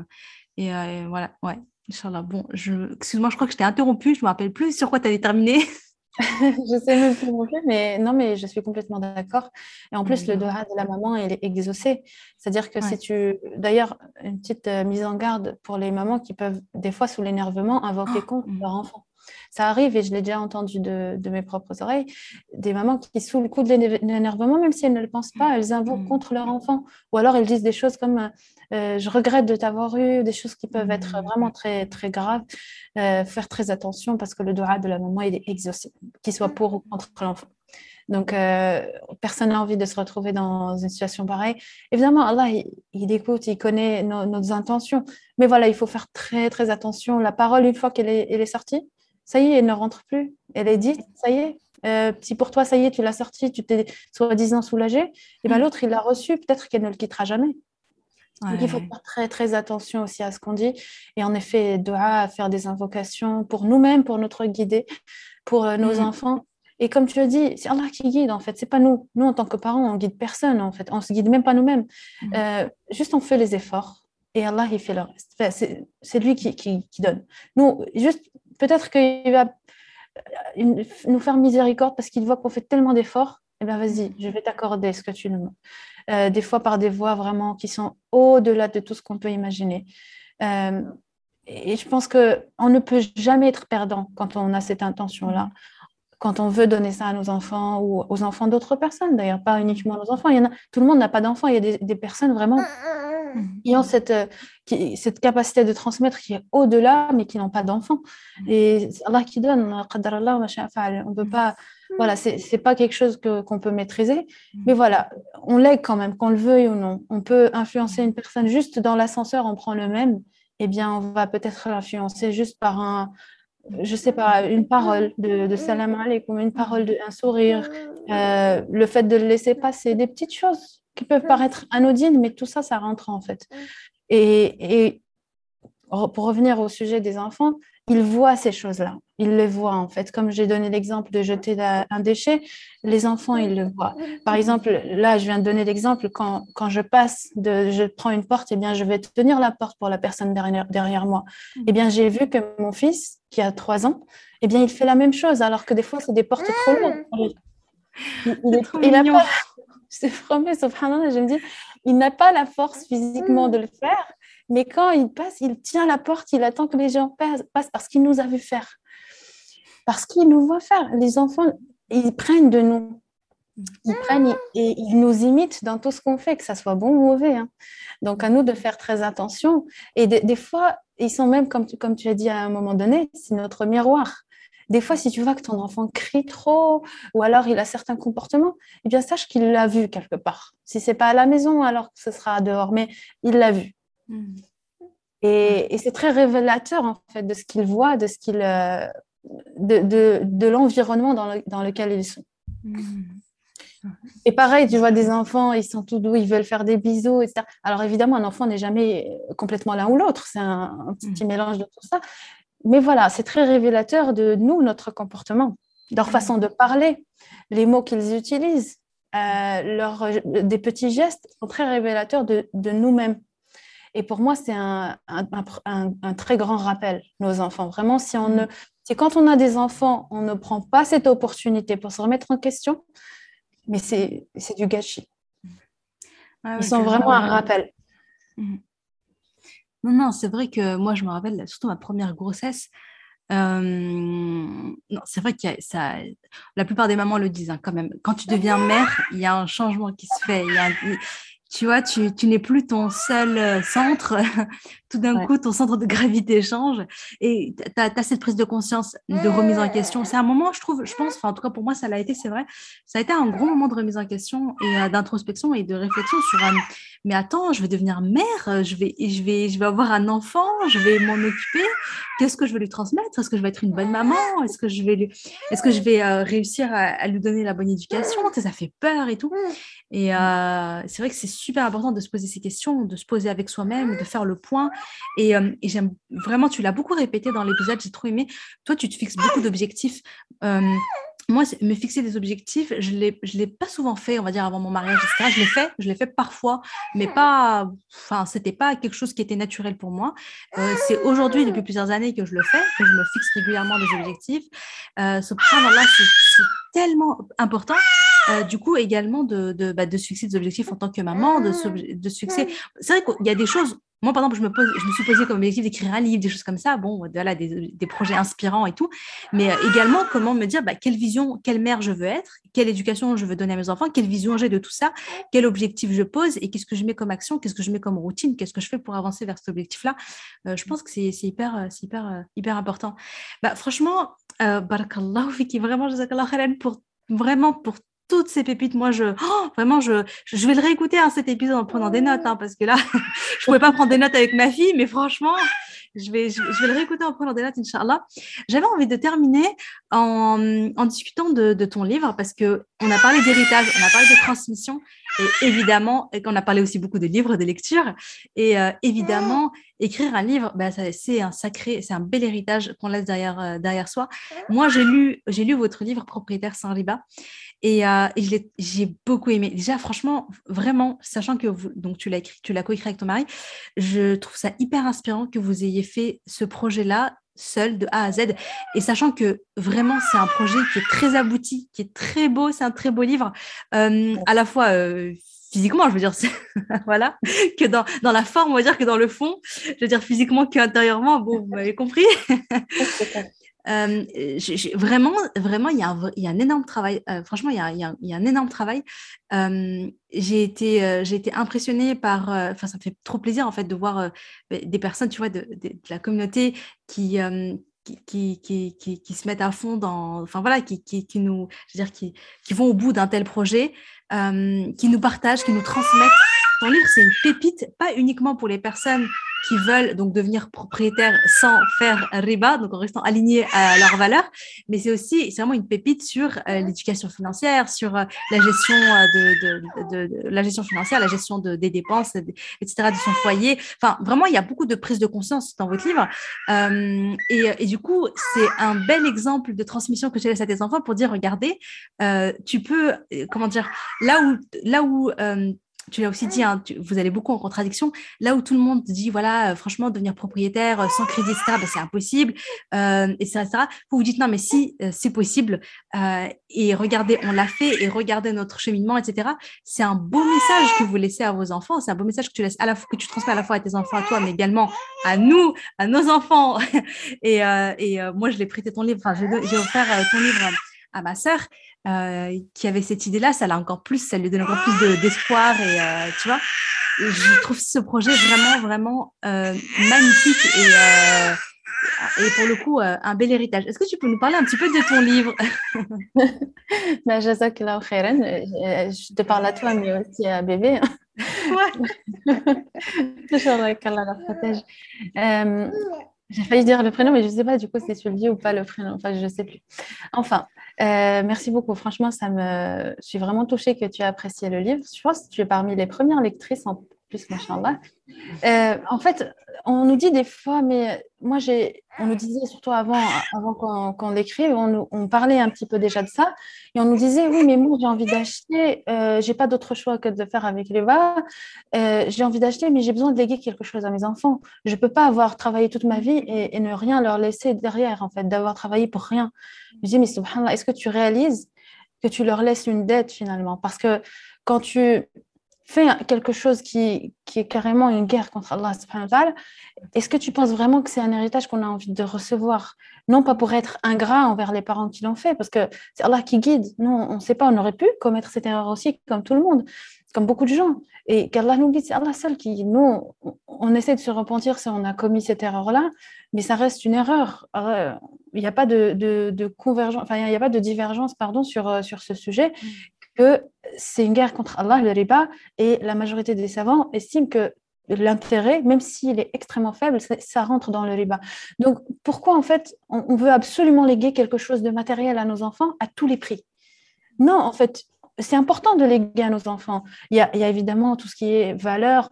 et, euh, voilà, ouais, Inch'Allah. Bon, je... excuse-moi, je crois que je t'ai interrompu, je ne me rappelle plus sur quoi tu avais terminé. je sais même plus non plus, mais non, mais je suis complètement d'accord. Et en plus, le Dora de la maman, il est exaucé. C'est-à-dire que si tu. D'ailleurs, une petite euh, mise en garde pour les mamans qui peuvent, des fois, sous l'énervement, invoquer oh, contre leur enfant. Ça arrive, et je l'ai déjà entendu de, mes propres oreilles, des mamans qui, sous le coup de l'énervement, même si elles ne le pensent pas, elles invoquent mm. contre leur enfant. Ou alors elles disent des choses comme euh, Je regrette de t'avoir eu, des choses qui peuvent être mm. vraiment très, très graves. Euh, faire très attention parce que le droit de la maman, il est exaucé, qu'il soit pour ou contre l'enfant. Donc, euh, personne n'a envie de se retrouver dans une situation pareille. Évidemment, Allah, il, écoute, il connaît nos, intentions. Mais voilà, il faut faire très, très attention. La parole, une fois qu'elle est, est sortie, ça y est, elle ne rentre plus. Elle est dite, ça y est. Euh, si pour toi, ça y est, tu l'as sortie, tu t'es soi-disant soulagée, et bien mm. l'autre, il l'a reçu, peut-être qu'elle ne le quittera jamais. Donc, il faut faire très, très attention aussi à ce qu'on dit. Et en effet, à faire des invocations pour nous-mêmes, pour notre guider, pour euh, nos mm. enfants. Et comme tu as dit, c'est Allah qui guide, en fait. C'est pas nous. Nous, en tant que parents, on guide personne, en fait. On se guide même pas nous-mêmes. Mm. Euh, juste, on fait les efforts. Et Allah, il fait le reste. c'est lui qui, qui, qui, donne. Nous, juste, peut-être qu'il va euh, nous faire miséricorde parce qu'il voit qu'on fait tellement d'efforts. Eh bien, vas-y, je vais t'accorder ce que tu nous demandes. Euh, des fois par des voix vraiment qui sont au-delà de tout ce qu'on peut imaginer. Euh, et je pense qu'on ne peut jamais être perdant quand on a cette intention-là, quand on veut donner ça à nos enfants ou aux enfants d'autres personnes, d'ailleurs, pas uniquement nos enfants. Tout le monde n'a pas d'enfants, il y a des personnes vraiment qui ont cette, euh, qui, cette capacité de transmettre qui est au-delà, mais qui n'ont pas d'enfants. Et c'est Allah qui donne, on ne peut pas voilà, c'est n'est pas quelque chose qu'on peut maîtriser. Mm. Mais voilà, on lègue quand même, qu'on le veuille ou non. On peut influencer une personne juste dans l'ascenseur, on prend le même. Eh bien, on va peut-être l'influencer juste par un, je sais pas, une parole de, de salam alaikum, une parole, de, un sourire, euh, le fait de le laisser passer, des petites choses qui peuvent paraître anodines, mais tout ça, ça rentre en fait. Et, et pour revenir au sujet des enfants, ils voient ces choses-là. Ils les voient en fait. Comme j'ai donné l'exemple de jeter un déchet, les enfants, ils le voient. Par exemple, là, je viens de donner l'exemple, quand, quand je passe, de, je prends une porte, et eh bien, je vais tenir la porte pour la personne derrière, derrière moi. Eh bien, j'ai vu que mon fils, qui a trois ans, eh bien, il fait la même chose, alors que des fois, c'est des portes trop lourdes. Il, il, il pas, je je me dis, il n'a pas la force physiquement de le faire, mais quand il passe, il tient la porte, il attend que les gens passent parce qu'il nous a vu faire. Parce qu'il nous voit faire. Les enfants, ils prennent de nous. Ils prennent et ils nous imitent dans tout ce qu'on fait, que ça soit bon ou mauvais. Hein. Donc, à nous de faire très attention. Et des fois, ils sont même, comme comme tu as dit à un moment donné, c'est notre miroir. Des fois, si tu vois que ton enfant crie trop ou alors il a certains comportements, eh bien, sache qu'il l'a vu quelque part. Si c'est pas à la maison, alors que ce sera dehors, mais il l'a vu. Mm. Et, c'est très révélateur en fait de ce qu'ils voient, de ce qu'il, euh, de, de, l'environnement dans, dans, lequel ils sont. Mm. Et pareil, tu vois des enfants, ils sont tout doux, ils veulent faire des bisous, etc. Alors évidemment, un enfant n'est jamais complètement l'un ou l'autre, c'est un, petit mm. mélange de tout ça. Mais voilà, c'est très révélateur de nous, notre comportement, leur façon de parler, les mots qu'ils utilisent, euh, des petits gestes sont très révélateurs de, de nous-mêmes. Et pour moi, c'est un, un, très grand rappel, nos enfants. Vraiment, si, on ne, si quand on a des enfants, on ne prend pas cette opportunité pour se remettre en question, mais c'est du gâchis. Ils sont vraiment un rappel. Mhm. Non, non, c'est vrai que moi, je me rappelle, surtout ma première grossesse, euh, non, c'est vrai a ça. La plupart des mamans le disent hein, quand même. Quand tu deviens mère, il y a un changement qui se fait. Y a, tu vois, tu, n'es plus ton seul euh, centre. Tout d'un coup, ton centre de gravité change et tu as, cette prise de conscience de remise en question. C'est un moment, je trouve, je pense, enfin, en tout cas pour moi, ça l'a été, c'est vrai. Ça a été un gros moment de remise en question et euh, d'introspection et de réflexion sur euh, mais attends, je vais devenir mère, je vais, je vais, je vais avoir un enfant, je vais m'en occuper. Qu'est-ce que je vais lui transmettre? Est-ce que je vais être une bonne maman? Est-ce que je vais, lui... est-ce que je vais réussir à, lui donner la bonne éducation? Ça, fait peur et tout. Et c'est vrai que c'est super important de se poser ces questions, de se poser avec soi-même, de faire le point. Et, euh, j'aime vraiment, tu l'as beaucoup répété dans l'épisode, j'ai trop aimé. Toi, tu te fixes beaucoup d'objectifs. Euh, moi, me fixer des objectifs, je ne l'ai pas souvent fait, on va dire, avant mon mariage, etc. Je l'ai fait, je l'ai fait parfois, mais pas, enfin, c'était pas quelque chose qui était naturel pour moi. Euh, c'est aujourd'hui, depuis plusieurs années, que je le fais, que je me fixe régulièrement des objectifs. Euh, ce là c'est tellement important. Du coup, également de, de, bah, de se fixer des objectifs en tant que maman, de, de se fixer. C'est vrai qu'il y a des choses moi, par exemple, je me, suis posé comme objectif d'écrire un livre, des choses comme ça. Bon, voilà, des, projets inspirants et tout. Mais euh, également, comment me dire bah, quelle vision, quelle mère je veux être, quelle éducation je veux donner à mes enfants, quelle vision j'ai de tout ça, quel objectif je pose et qu'est-ce que je mets comme action, qu'est-ce que je mets comme routine, qu'est-ce que je fais pour avancer vers cet objectif-là. Euh, je pense que c'est hyper, euh, hyper, hyper important. Bah, franchement, euh, barakallahu fiki, vraiment, pour vraiment pour toutes ces pépites. Moi, je oh, vraiment, je, je vais le réécouter hein, cet épisode en prenant des notes, hein, parce que là, je pouvais pas prendre des notes avec ma fille, mais franchement, je vais, je, vais le réécouter en prenant des notes, Inch'Allah. J'avais envie de terminer en, en discutant de, de, ton livre, parce que on a parlé d'héritage, on a parlé de transmission, et évidemment, et on a parlé aussi beaucoup de livres, de lecture, et euh, évidemment, écrire un livre, bah, c'est un sacré, c'est un bel héritage qu'on laisse derrière, euh, derrière soi. Moi, j'ai lu, j'ai lu votre livre Propriétaire sans riba, et, euh, j'ai beaucoup aimé. Déjà, franchement, vraiment, sachant que vous, donc tu l'as écrit, tu l'as coécrit avec ton mari, je trouve ça hyper inspirant que vous ayez fait ce projet-là seul de A à Z. Et sachant que vraiment, c'est un projet qui est très abouti, qui est très beau, c'est un très beau livre, euh, à la fois euh, physiquement, je veux dire, voilà, que dans, dans, la forme, on va dire que dans le fond, je veux dire physiquement qu'intérieurement, bon, vous m'avez compris. Euh, vraiment, vraiment, il y, a un, énorme travail. Euh, franchement, il y, a, un énorme travail. Euh, j'ai été, impressionnée par. Enfin, ça me fait trop plaisir en fait de voir des personnes, tu vois, de, la communauté qui, qui, qui, qui, se mettent à fond dans. Enfin voilà, qui, qui nous, je veux dire, qui, qui vont au bout d'un tel projet, qui nous partagent, qui nous transmettent. Ton livre, c'est une pépite, pas uniquement pour les personnes qui veulent donc devenir propriétaires sans faire riba, donc en restant alignés à leurs valeurs. Mais c'est aussi, c'est vraiment une pépite sur euh, l'éducation financière, sur euh, la gestion euh, de, de, de, la gestion financière, la gestion des dépenses, etc. de son foyer. Enfin, vraiment, il y a beaucoup de prise de conscience dans votre livre. Et, du coup, c'est un bel exemple de transmission que je laisse à tes enfants pour dire, regardez, tu peux, comment dire, là où, là où tu l'as aussi dit, hein, vous allez beaucoup en contradiction. Là où tout le monde dit, voilà, euh, franchement, devenir propriétaire euh, sans crédit, etc., ben, c'est impossible, euh, etc., Vous vous dites, non, mais si, euh, c'est possible. et regardez, on l'a fait, et regardez notre cheminement, etc. C'est un beau message que vous laissez à vos enfants. C'est un beau message que tu laisses à la fois, que tu transmets à la fois à tes enfants, à toi, mais également à nous, à nos enfants. et, et moi, je l'ai prêté ton livre, enfin, j'ai offert ton livre à ma sœur. Euh, qui avait cette idée-là, ça l'a encore plus, ça lui donne encore plus d'espoir et euh, tu vois, je trouve ce projet vraiment vraiment euh, magnifique et et pour le coup un bel héritage. Est-ce que tu peux nous parler un petit peu de ton livre? Ben, Je te parle à toi, mais aussi à bébé. Ouais. qu'Allah la protège. J'ai failli dire le prénom, mais je ne sais pas du coup si tu le dis ou pas le prénom. Enfin, je ne sais plus. Enfin, euh, merci beaucoup. Franchement, ça me... je suis vraiment touchée que tu aies apprécié le livre. Je pense que tu es parmi les premières lectrices en plus, machallah. Euh, en fait, on nous dit des fois, mais moi, j'ai, on nous disait surtout avant, avant qu'on, l'écrive, on, on, parlait un petit peu déjà de ça, et on nous disait, oui, mais moi, j'ai envie d'acheter, euh, j'ai pas d'autre choix que de le faire avec les euh, j'ai envie d'acheter, mais j'ai besoin de léguer quelque chose à mes enfants. Je peux pas avoir travaillé toute ma vie et, ne rien leur laisser derrière, en fait, d'avoir travaillé pour rien. Je dis, mais subhanallah, est-ce que tu réalises que tu leur laisses une dette finalement? Parce que quand tu fait quelque chose qui, qui est carrément une guerre contre Allah est-ce que tu penses vraiment que c'est un héritage qu'on a envie de recevoir? Non pas pour être ingrat envers les parents qui l'ont fait, parce que c'est Allah qui guide. Non, on ne sait pas, on aurait pu commettre cette erreur aussi, comme tout le monde, comme beaucoup de gens. Et qu'Allah nous guide, c'est Allah seul qui, nous, on essaie de se repentir si on a commis cette erreur-là, mais ça reste une erreur. Il n'y a pas de, de, convergence, enfin, il n'y a pas de divergence, pardon, sur, sur ce sujet. Que c'est une guerre contre Allah, le riba, et la majorité des savants estiment que l'intérêt, même s'il est extrêmement faible, ça, rentre dans le riba. Donc, pourquoi en fait on, veut absolument léguer quelque chose de matériel à nos enfants à tous les prix? Non, en fait, c'est important de léguer à nos enfants. Il y, a, il y a évidemment tout ce qui est valeur,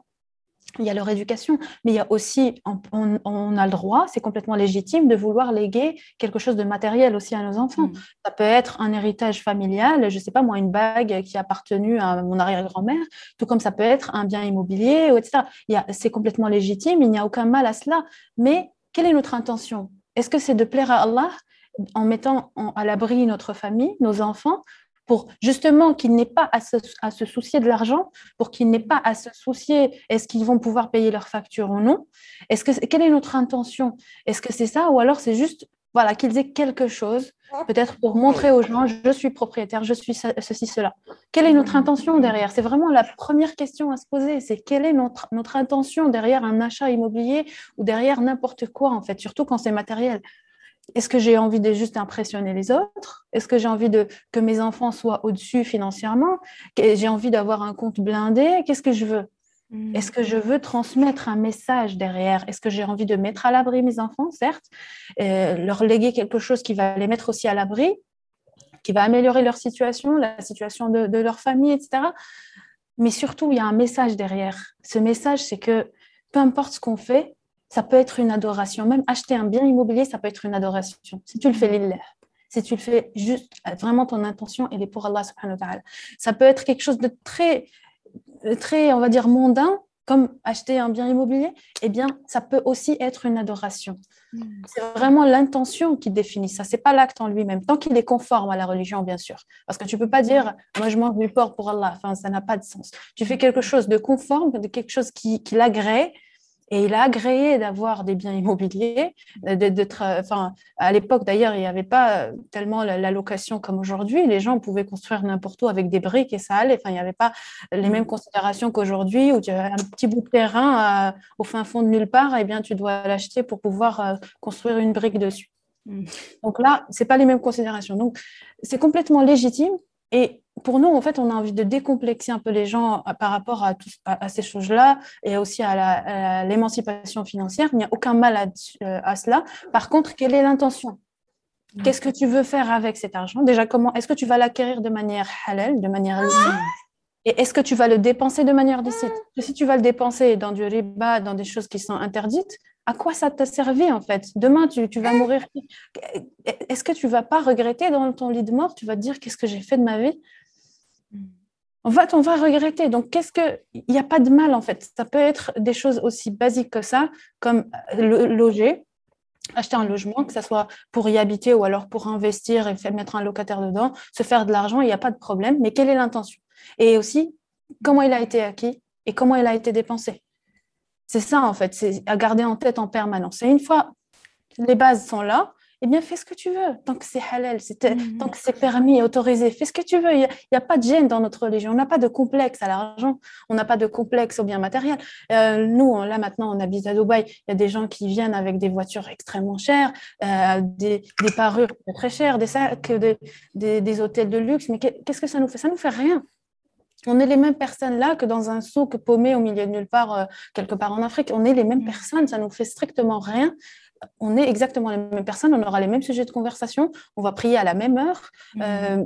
il y a leur éducation, mais il y a aussi, on, a le droit, c'est complètement légitime de vouloir léguer quelque chose de matériel aussi à nos enfants. Mm. Ça peut être un héritage familial, je ne sais pas moi, une bague qui a appartenu à mon arrière-grand-mère, tout comme ça peut être un bien immobilier, etc. C'est complètement légitime, il n'y a aucun mal à cela. Mais quelle est notre intention? Est-ce que c'est de plaire à Allah en mettant à l'abri notre famille, nos enfants, pour justement qu'il n'ait pas à se, soucier de l'argent, pour qu'il n'ait pas à se soucier est-ce qu'ils vont pouvoir payer leurs factures ou non? Est-ce que quelle est notre intention? Est-ce que c'est ça ou alors c'est juste voilà qu'ils aient quelque chose peut-être pour montrer aux gens je suis propriétaire, je suis ceci cela. Quelle est notre intention derrière? C'est vraiment la première question à se poser, c'est quelle est notre notre intention derrière un achat immobilier ou derrière n'importe quoi en fait, surtout quand c'est matériel? Est-ce que j'ai envie de juste impressionner les autres? Est-ce que j'ai envie de, que mes enfants soient au-dessus financièrement? J'ai envie d'avoir un compte blindé? Qu'est-ce que je veux? Hmm. Est-ce que je veux transmettre un message derrière? Est-ce que j'ai envie de mettre à l'abri mes enfants, certes, euh, leur léguer quelque chose qui va les mettre aussi à l'abri qui va améliorer leur situation, la situation de, de leur famille, etc. Mais surtout, il y a un message derrière. Ce message, c'est que peu importe ce qu'on fait, ça peut être une adoration. Même acheter un bien immobilier, ça peut être une adoration. Si tu le fais lillah, si tu le fais juste, vraiment ton intention, elle est pour Allah subhanahu wa ta'ala. Ça peut être quelque chose de très, très, on va dire, mondain, comme acheter un bien immobilier, eh bien, ça peut aussi être une adoration. Hmm. C'est vraiment l'intention qui définit ça. C'est pas l'acte en lui-même, tant qu'il est conforme à la religion, bien sûr. Parce que tu peux pas dire, moi, je mange du porc pour Allah. Enfin, ça n'a pas de sens. Tu fais quelque chose de conforme, de quelque chose qui, qui l'agrée, et il a agréé d'avoir des biens immobiliers. enfin, à l'époque, d'ailleurs, il n'y avait pas tellement la, location comme aujourd'hui. Les gens pouvaient construire n'importe où avec des briques et ça allait. Enfin, il n'y avait pas les mêmes considérations qu'aujourd'hui où tu as un petit bout de terrain euh, au fin fond de nulle part, et eh bien, tu dois l'acheter pour pouvoir euh, construire une brique dessus. Mmh. Donc là, ce n'est pas les mêmes considérations. Donc, c'est complètement légitime. Et pour nous, en fait, on a envie de décomplexer un peu les gens euh, par rapport à, ces choses-là et aussi à l'émancipation financière. Il n'y a aucun mal à, euh, cela. Par contre, quelle est l'intention? Qu'est-ce que tu veux faire avec cet argent? Déjà, comment est-ce que tu vas l'acquérir de manière halal, de manière licite Et est-ce que tu vas le dépenser de manière licite Si tu vas le dépenser dans du riba, dans des choses qui sont interdites, à quoi ça t'a servi en fait? Demain, tu, tu, vas mourir. Est-ce que tu vas pas regretter dans ton lit de mort? Tu vas te dire qu'est-ce que j'ai fait de ma vie? On va regretter. Donc, qu'est-ce que. Il n'y a pas de mal, en fait. Ça peut être des choses aussi basiques que ça, comme le, loger, acheter un logement, que ce soit pour y habiter ou alors pour investir et mettre un locataire dedans, se faire de l'argent, il n'y a pas de problème. Mais quelle est l'intention? Et aussi, comment il a été acquis et comment il a été dépensé? C'est ça, en fait, à garder en tête en permanence. Et une fois les bases sont là, eh bien, fais ce que tu veux, tant que c'est halal, mhm. tant que c'est permis, autorisé, fais ce que tu veux. Il n'y a, pas de gêne dans notre religion. On n'a pas de complexe à l'argent, on n'a pas de complexe au bien matériel. Euh, nous, là maintenant, on habite à Dubaï, il y a des gens qui viennent avec des voitures extrêmement chères, euh, des, parures très chères, des sacs, des, des, hôtels de luxe. Mais qu'est-ce que ça nous fait? Ça ne nous fait rien. On est les mêmes personnes là que dans un souk paumé au milieu de nulle part, euh, quelque part en Afrique. On est les mêmes mhm. personnes, ça nous fait strictement rien on est exactement les mêmes personnes, on aura les mêmes sujets de conversation, on va prier à la même heure. Mhm. Euh,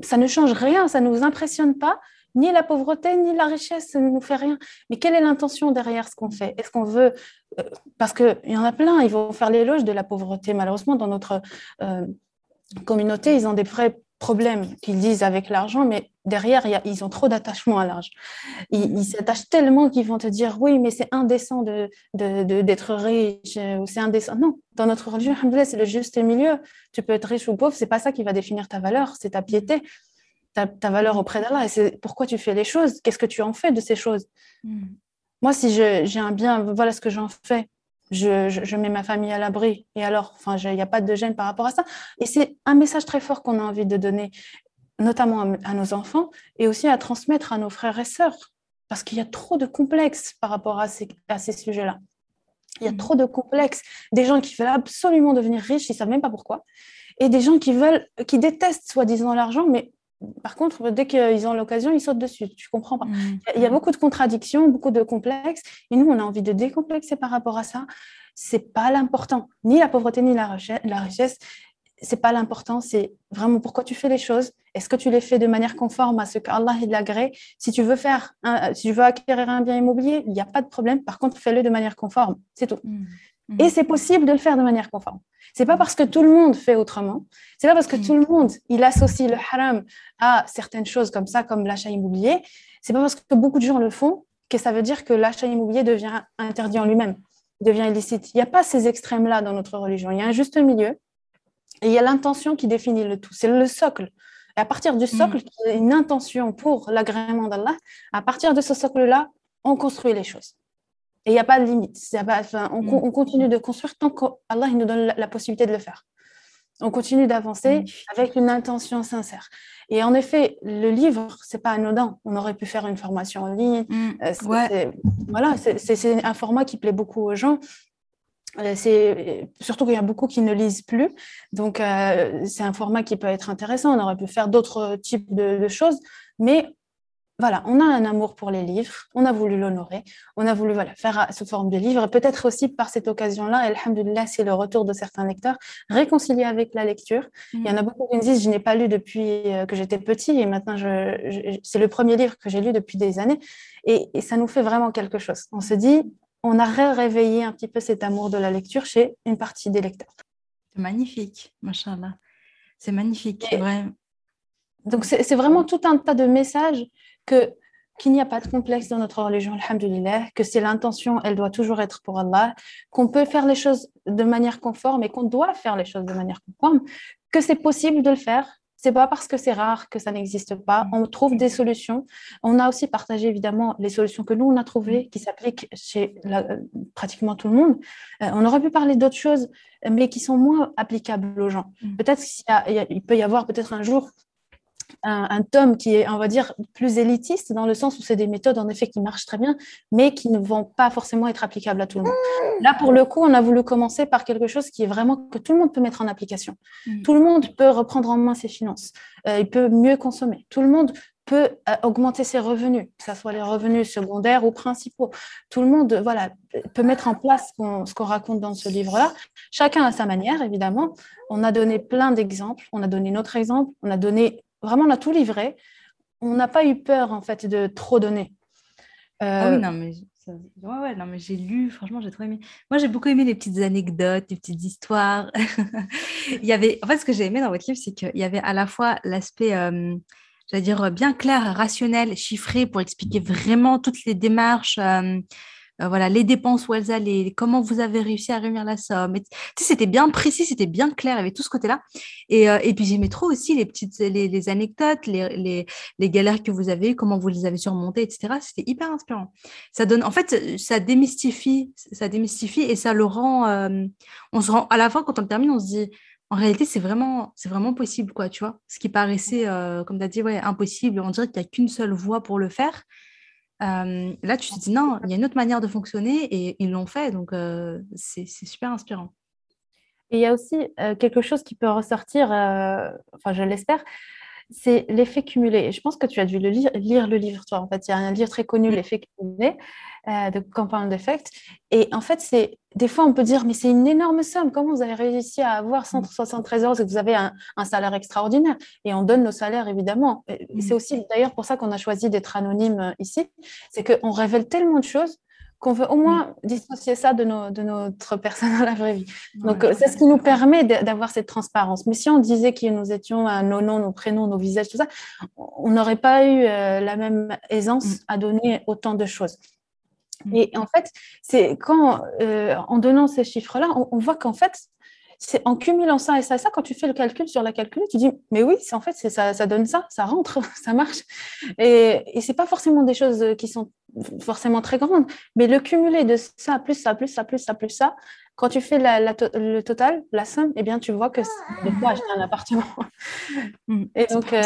ça ne change rien, ça ne nous impressionne pas. Ni la pauvreté, ni la richesse, ça ne nous fait rien. Mais quelle est l'intention derrière ce qu'on fait? Est-ce qu'on veut... Euh, parce qu'il y en a plein, ils vont faire l'éloge de la pauvreté. Malheureusement, dans notre euh, communauté, ils ont des vrais problème qu'ils disent avec l'argent, mais derrière, ils ont trop d'attachement à l'argent. Ils s'attachent tellement qu'ils vont te dire oui, mais c'est indécent d'être de, d'être riche, ou c'est indécent. Non, dans notre religion, c'est le juste milieu. Tu peux être riche ou pauvre, c'est pas ça qui va définir ta valeur, c'est ta piété, ta, valeur auprès d'Allah. Et c'est pourquoi tu fais les choses, qu'est-ce que tu en fais de ces choses? Hmm. Moi, si j'ai un bien, voilà ce que j'en fais je, mets ma famille à l'abri. Et alors, enfin, il n'y a pas de gêne par rapport à ça. Et c'est un message très fort qu'on a envie de donner, notamment à, nos enfants, et aussi à transmettre à nos frères et sœurs, parce qu'il y a trop de complexes par rapport à ces, à ces sujets-là. Il y a mmh. trop de complexes. Des gens qui veulent absolument devenir riches, ils ne savent même pas pourquoi. Et des gens qui veulent, qui détestent soi-disant l'argent, mais par contre, dès qu'ils ont l'occasion, ils sautent dessus. Tu comprends pas. Mm. Il y a beaucoup de contradictions, beaucoup de complexes. Et nous, on a envie de décomplexer par rapport à ça. C'est pas l'important. Ni la pauvreté, ni la richesse. C'est pas l'important. C'est vraiment pourquoi tu fais les choses. Est-ce que tu les fais de manière conforme à ce qu'Allah l'agrée Si tu veux faire, si tu veux acquérir un bien immobilier, il n'y a pas de problème. Par contre, fais-le de manière conforme. C'est tout. Mm. Mm. Et c'est possible de le faire de manière conforme. C'est pas parce que tout le monde fait autrement, c'est pas parce que mm. tout le monde il associe le haram à certaines choses comme ça, comme l'achat immobilier. C'est pas parce que beaucoup de gens le font que ça veut dire que l'achat immobilier devient interdit en lui-même, devient illicite. Il n'y a pas ces extrêmes-là dans notre religion. Il y a un juste milieu et il y a l'intention qui définit le tout. C'est le socle. Et à partir du mm. socle, une intention pour l'agrément d'Allah, à partir de ce socle-là, on construit les choses. Et il n'y a pas de limite. Mm. on, continue de construire tant qu'Allah nous donne la, possibilité de le faire. On continue d'avancer avec une intention sincère. Et en effet, le livre, c'est pas anodin. On aurait pu faire une formation en ligne. Mm. Euh, voilà, c'est un format qui plaît beaucoup aux gens. Euh, c'est surtout qu'il y a beaucoup qui ne lisent plus, donc euh, c'est un format qui peut être intéressant. On aurait pu faire d'autres types de, de, choses, mais voilà, on a un amour pour les livres, on a voulu l'honorer, on a voulu voilà, faire sous forme de livre, et peut-être aussi par cette occasion-là, alhamdulillah, c'est le retour de certains lecteurs, réconcilier avec la lecture. Il y en a mm. beaucoup qui me disent, je n'ai pas lu depuis euh, que j'étais petit, et maintenant, je, c'est le premier livre que j'ai lu depuis des années, et, ça nous fait vraiment quelque chose. On se dit, on a réveillé un petit peu cet amour de la lecture chez une partie des lecteurs. C'est magnifique, machallah. C'est magnifique, vrai. Donc, c'est vraiment tout un tas de messages que qu'il n'y a pas de complexe dans notre religion, alhamdulillah, que c'est l'intention, elle doit toujours être pour Allah, qu'on peut faire les choses de manière conforme et qu'on doit faire les choses de manière conforme, que c'est possible de le faire. C'est pas parce que c'est rare que ça n'existe pas. On trouve des solutions. On a aussi partagé évidemment les solutions que nous on a trouvées qui s'appliquent chez pratiquement tout le monde. Euh, on aurait pu parler d'autres choses, mais qui sont moins applicables aux gens. Mm. Peut-être qu'il peut y avoir peut-être un jour un, tome qui est, on va dire, plus élitiste, dans le sens où c'est des méthodes, en effet, qui marchent très bien, mais qui ne vont pas forcément être applicables à tout le monde. Là, pour le coup, on a voulu commencer par quelque chose qui est vraiment que tout le monde peut mettre en application. Mm. Tout le monde peut reprendre en main ses finances. Euh, il peut mieux consommer. Tout le monde peut euh, augmenter ses revenus, que ce soit les revenus secondaires ou principaux. Tout le monde voilà, peut mettre en place ce qu'on raconte dans ce livre-là. Chacun à sa manière, évidemment. On a donné plein d'exemples. On a donné notre exemple. On a donné Vraiment, on a tout livré. On n'a pas eu peur, en fait, de trop donner. Ah oui, non, mais, ouais, non, mais j'ai lu, franchement, j'ai trop aimé. Moi, j'ai beaucoup aimé les petites anecdotes, les petites histoires. il y avait, en fait, ce que j'ai aimé dans votre livre, c'est qu'il y avait à la fois l'aspect, euh, j'allais dire, bien clair, rationnel, chiffré, pour expliquer vraiment toutes les démarches. Euh, euh, voilà, les dépenses où elles allaient, comment vous avez réussi à réunir la somme. c'était bien précis, c'était bien clair, avait tout ce côté-là. Et, euh, et, puis j'aimais trop aussi les petites les, anecdotes, les, les, galères que vous avez comment vous les avez surmontées, etc. C'était hyper inspirant. Ça donne, en fait, ça démystifie, ça démystifie et ça le rend. Euh, on se rend à la fin quand on le termine, on se dit. En réalité, c'est vraiment, vraiment possible, quoi, tu vois. Ce qui paraissait, comme tu as dit, impossible, on dirait qu'il n'y a qu'une seule voie pour le faire là, tu te dis non, il y a une autre manière de fonctionner et ils l'ont fait, donc c'est super inspirant. Et il y a aussi quelque chose qui peut ressortir, enfin je l'espère, c'est l'effet cumulé. Je pense que tu as dû le lire, lire, le livre, toi. En fait, il y a un livre très connu, L'effet cumulé euh, de Compound Effect. Et en fait, c'est des fois, on peut dire, mais c'est une énorme somme. Comment vous avez réussi à avoir 173 euros et que vous avez un, salaire extraordinaire? Et on donne nos salaires, évidemment. Mm. C'est aussi d'ailleurs pour ça qu'on a choisi d'être anonyme euh, ici. C'est qu'on révèle tellement de choses qu'on veut au moins mm. dissocier ça de, de notre personne dans la vraie vie. Donc, euh, c'est ce qui nous permet d'avoir cette transparence. Mais si on disait que nous étions à nos noms, nos prénoms, nos visages, tout ça, on n'aurait pas eu la même aisance mm. à donner autant de choses. Mm. Et en fait, c'est quand, euh, en donnant ces chiffres-là, on, voit qu'en fait, c'est en cumulant ça et ça et ça, quand tu fais le calcul sur la calcul, tu dis, mais oui, c'est en fait, ça, ça donne ça, ça rentre, ça marche. Et, et ce n'est pas forcément des choses qui sont forcément très grande, mais le cumulé de ça, plus ça, plus ça, plus ça, plus ça, quand tu fais le total, la somme, eh bien, tu vois que c'est quoi acheter un appartement. Mm. et donc, euh.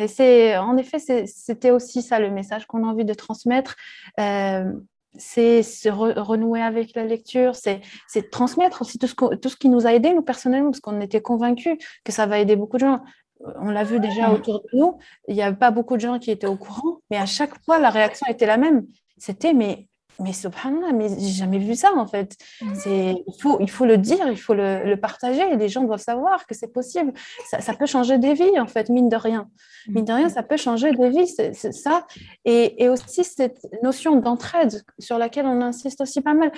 Et c'est, en effet, c'était aussi ça le message qu'on a envie de transmettre. Euh, c'est se renouer avec la lecture, c'est transmettre aussi tout ce, tout ce qui nous a aidé, nous, personnellement, parce qu'on était convaincus que ça va aider beaucoup de gens on l'a vu déjà autour de nous, il n'y avait pas beaucoup de gens qui étaient au courant, mais à chaque fois, la réaction était la même. C'était, mais, mais subhanallah, mais j'ai jamais vu ça en fait. C'est, il, faut, il faut le dire, il faut le, partager, les gens doivent savoir que c'est possible. Ça, peut changer des vies en fait, mine de rien. Mm. Mine de rien, ça peut changer des vies, c'est, ça. Et, et, aussi cette notion d'entraide sur laquelle on insiste aussi pas mal,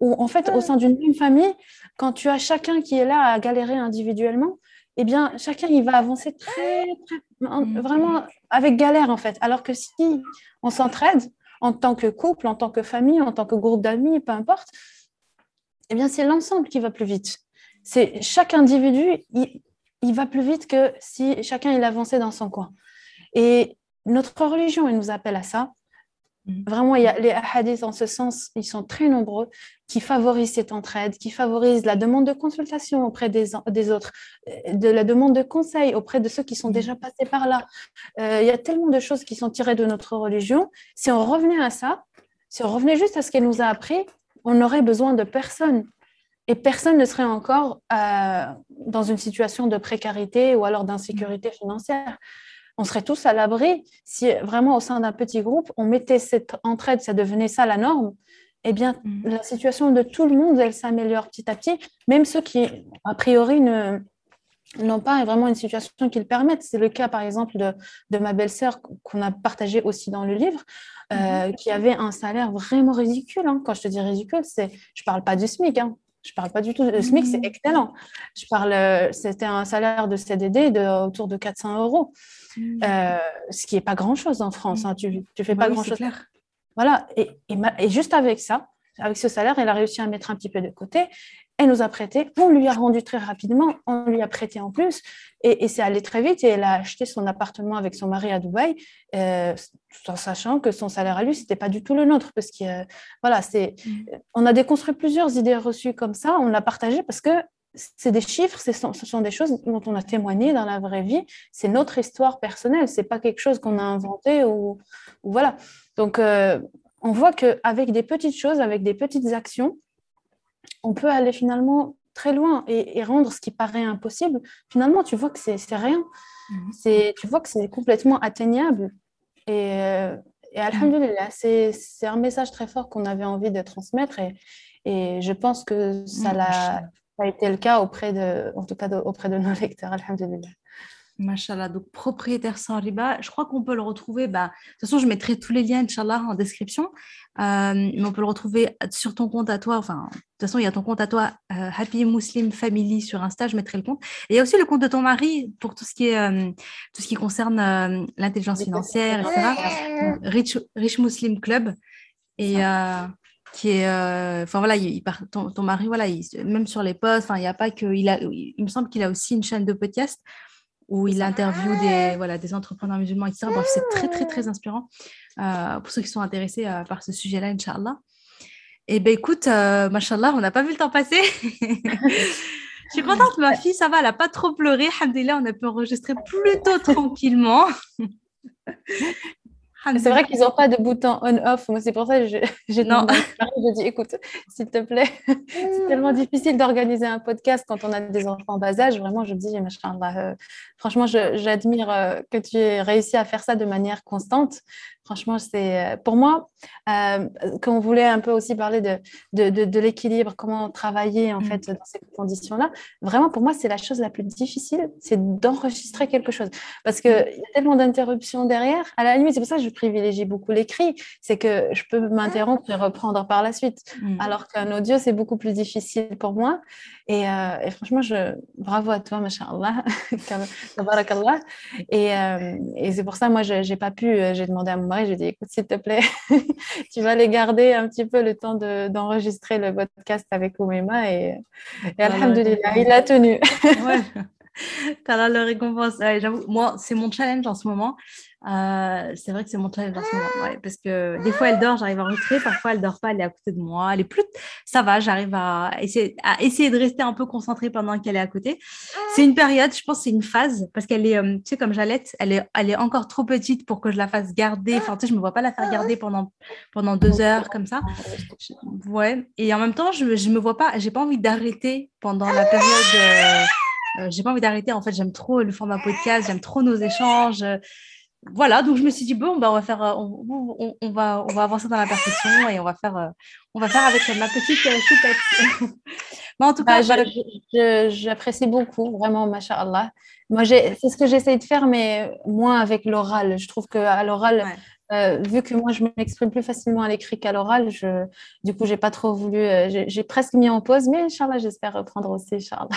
où en fait, au sein d'une même famille, quand tu as chacun qui est là à galérer individuellement, eh bien, chacun, il va avancer très, très, mm. vraiment avec galère, en fait. Alors que si on s'entraide en tant que couple, en tant que famille, en tant que groupe d'amis, peu importe, eh bien, c'est l'ensemble qui va plus vite. C'est chaque individu, il, va plus vite que si chacun, il avançait dans son coin. Et notre religion, elle nous appelle à ça. Mm. Vraiment, il y a les hadiths en ce sens, ils sont très nombreux, qui favorisent cette entraide, qui favorisent la demande de consultation auprès des, des autres, euh, de la demande de conseil auprès de ceux qui sont mm. déjà passés par là. Euh, il y a tellement de choses qui sont tirées de notre religion. Si on revenait à ça, si on revenait juste à ce qu'elle nous a appris, on n'aurait besoin de personne. Et personne ne serait encore euh, dans une situation de précarité ou alors d'insécurité financière. On serait tous à l'abri si vraiment au sein d'un petit groupe, on mettait cette entraide, ça devenait ça la norme. Eh bien, mm. la situation de tout le monde, elle s'améliore petit à petit, même ceux qui, a priori, ne, n'ont pas vraiment une situation qui le permette. C'est le cas, par exemple, de, ma belle-sœur qu'on a partagé aussi dans le livre, euh, mhm. qui avait un salaire vraiment ridicule. Hein. Quand je te dis ridicule, c'est, je ne parle pas du SMIC. Hein. Je ne parle pas du tout du SMIC, c'est mhm. excellent. Je parle, euh, c'était un salaire de CDD de autour de 400 euros, euh, ce qui n'est pas grand-chose en France. Hein. Tu ne fais pas grand-chose. Voilà. Et, et, juste avec ça, avec ce salaire, elle a réussi à mettre un petit peu de côté. Elle nous a prêté, on lui a rendu très rapidement, on lui a prêté en plus, et, c'est allé très vite. Et elle a acheté son appartement avec son mari à Dubaï, euh, tout en sachant que son salaire à lui, c'était pas du tout le nôtre, parce que euh, voilà, c'est, mm. on a déconstruit plusieurs idées reçues comme ça, on l'a partagé parce que c'est des chiffres, ce sont, des choses dont on a témoigné dans la vraie vie. C'est notre histoire personnelle, c'est pas quelque chose qu'on a inventé ou, voilà. Donc, euh, on voit qu'avec des petites choses, avec des petites actions, on peut aller finalement très loin et, rendre ce qui paraît impossible. Finalement, tu vois que c'est rien. Mhm. Tu vois que c'est complètement atteignable. Et, euh, et Alhamdulillah, c'est un message très fort qu'on avait envie de transmettre et, et je pense que ça, a, ça a été le cas auprès de, en tout cas auprès de nos lecteurs. Alhamdulillah. Machallah, donc propriétaire sans riba, je crois qu'on peut le retrouver. Bah, de toute façon, je mettrai tous les liens, Inch'Allah, en description. Euh, mais on peut le retrouver sur ton compte à toi. Enfin, de toute façon, il y a ton compte à toi, euh, Happy Muslim Family sur Insta, je mettrai le compte. Et il y a aussi le compte de ton mari pour tout ce qui, est, euh, tout ce qui concerne l'intelligence financière, etc. Rich, Rich Muslim Club. Et qui est enfin voilà il, ton, ton, mari voilà même sur les posts enfin il y a pas que il a il me semble qu'il a aussi une chaîne de podcast où il interviewe des, voilà, des entrepreneurs musulmans, etc. Bref, c'est très, très, très inspirant euh, pour ceux qui sont intéressés euh, par ce sujet-là, Inch'Allah. Et eh ben écoute, euh, machallah, on n'a pas vu le temps passer. Je suis contente, ma fille, ça va, elle n'a pas trop pleuré. Alhamdulillah, on a pu enregistrer plutôt tranquillement. C'est vrai qu'ils n'ont pas de bouton on-off. Moi, c'est pour ça que j'ai demandé je dis, écoute, s'il te plaît, c'est tellement difficile d'organiser un podcast quand on a des enfants en bas âge. Vraiment, je me dis, euh, franchement, j'admire euh, que tu aies réussi à faire ça de manière constante. Franchement, c'est euh, pour moi, euh, quand on voulait un peu aussi parler de, de, de, l'équilibre, comment travailler en mm. fait dans ces conditions-là, vraiment pour moi, c'est la chose la plus difficile, c'est d'enregistrer quelque chose. Parce qu'il mm. y a tellement d'interruptions derrière. À la limite, c'est pour ça que je privilégie beaucoup l'écrit, c'est que je peux m'interrompre et reprendre par la suite. Mm. Alors qu'un audio, c'est beaucoup plus difficile pour moi. Et, euh, et, franchement, je, bravo à toi, machallah, et, euh, et c'est pour ça, moi, je n'ai pas pu, euh, j'ai demandé à mon mari, j'ai dit, écoute, s'il te plaît, tu vas les garder un petit peu le temps d'enregistrer le podcast avec Oumema. Et, et alhamdulillah, il a tenu. ouais. T'as la récompense. J'avoue, moi, c'est mon challenge en ce moment. Euh, c'est vrai que c'est mon challenge en ce moment. parce que des fois, elle dort, j'arrive à enregistrer. Parfois, elle dort pas, elle est à côté de moi. Elle est plus. Ça va, j'arrive à essayer, à essayer de rester un peu concentrée pendant qu'elle est à côté. C'est une période, je pense, c'est une phase parce qu'elle est, euh, tu sais, comme Jalette, elle est, elle est encore trop petite pour que je la fasse garder. Enfin, tu sais, je me vois pas la faire garder pendant, pendant deux heures comme ça. Ouais. Et en même temps, je, je me vois pas, j'ai pas envie d'arrêter pendant la période. Euh, j'ai pas envie d'arrêter. En fait, j'aime trop le format podcast, j'aime trop nos échanges voilà, donc je me suis dit, bon, bah, on, va faire, euh, on, on, va, on va avancer dans la perfection et on va faire, euh, on va faire avec ma petite choupette. Mais en tout cas, bah, j'apprécie beaucoup, vraiment, Allah. Moi, c'est ce que j'essaie de faire, mais moins avec l'oral. Je trouve qu'à l'oral, euh, vu que moi, je m'exprime plus facilement à l'écrit qu'à l'oral, je, du coup, j'ai pas trop voulu, j'ai presque mis en pause, mais Inch'Allah, j'espère reprendre aussi, Inch'Allah.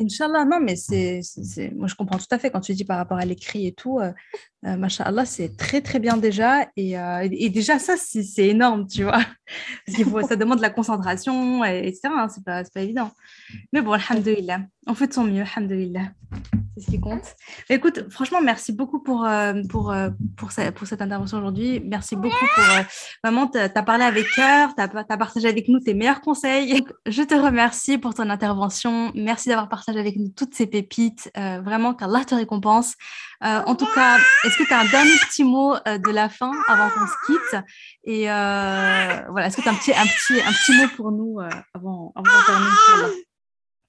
Inch'Allah, non, mais c'est, moi je comprends tout à fait quand tu dis par rapport à l'écrit et tout. Euh, euh c'est très très bien déjà. Et, euh, et déjà, ça, c'est, énorme, tu vois. Ça demande la concentration, et, etc. Hein, c'est, pas, pas évident. Mais bon, alhamdoulilah, on fait de son mieux, alhamdoulilah. C'est ce qui compte. écoute, franchement, merci beaucoup pour, euh, pour, pour, pour cette intervention aujourd'hui. Merci beaucoup pour. vraiment, tu as parlé avec cœur, tu as, partagé avec nous tes meilleurs conseils. Je te remercie pour ton intervention. Merci d'avoir partagé avec nous toutes ces pépites. vraiment, qu'Allah te récompense. en tout cas, est-ce que tu as un dernier petit mot euh, de la fin avant qu'on se quitte? Et euh, voilà, est-ce que tu as un petit, un, petit, un petit mot pour nous euh, avant, avant de terminer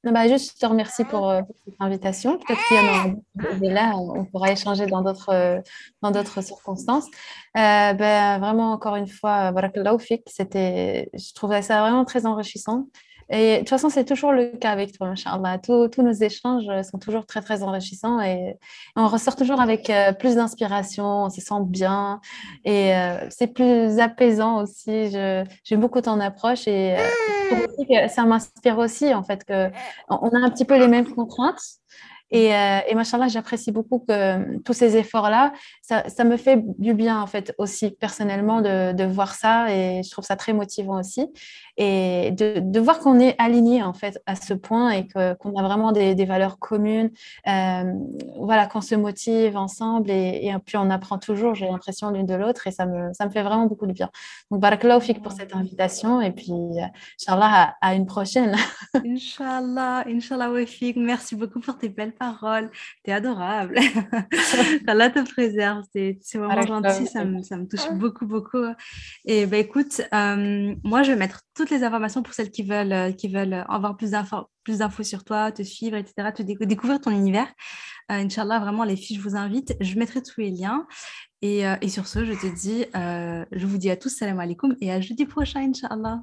bah, juste, je te remercie pour, cette invitation. Peut-être qu'il y en a là, on pourra échanger dans d'autres, circonstances. Euh, ben, vraiment, encore une fois, c'était, je trouvais ça vraiment très enrichissant. Et de toute façon, c'est toujours le cas avec toi, Inch'Allah. Tous, nos échanges sont toujours très, très enrichissants et on ressort toujours avec euh, plus d'inspiration, on se sent bien et euh, c'est plus apaisant aussi. J'aime beaucoup ton approche et euh, ça m'inspire aussi, en fait, qu'on a un petit peu les mêmes contraintes, et, euh, et machallah, j'apprécie beaucoup que euh, tous ces efforts-là, ça, ça, me fait du bien en fait aussi personnellement de, de, voir ça et je trouve ça très motivant aussi. Et de, de voir qu'on est aligné en fait à ce point et qu'on a vraiment des, des valeurs communes, euh, voilà, qu'on se motive ensemble et, et, puis on apprend toujours, j'ai l'impression l'une de l'autre et ça me, ça me fait vraiment beaucoup de bien. Donc, barakallahu fik pour cette invitation et puis, euh, Inch'Allah, à, à, une prochaine. Inch'Allah, Inch'Allah, Wafik, merci beaucoup pour tes belles paroles. T'es adorable. Allah te préserve. C'est vraiment gentil. Ça me, ça me, touche beaucoup, beaucoup. Et ben écoute, euh, moi, je vais mettre toutes les informations pour celles qui veulent, euh, qui veulent avoir plus d'infos plus d'infos sur toi, te suivre, etc., te découvrir ton univers. Euh, Inch'Allah, vraiment, les filles, je vous invite. Je mettrai tous les liens. Et, euh, et sur ce, je te dis, je vous dis à tous salam alaikum et à jeudi prochain, Inch'Allah.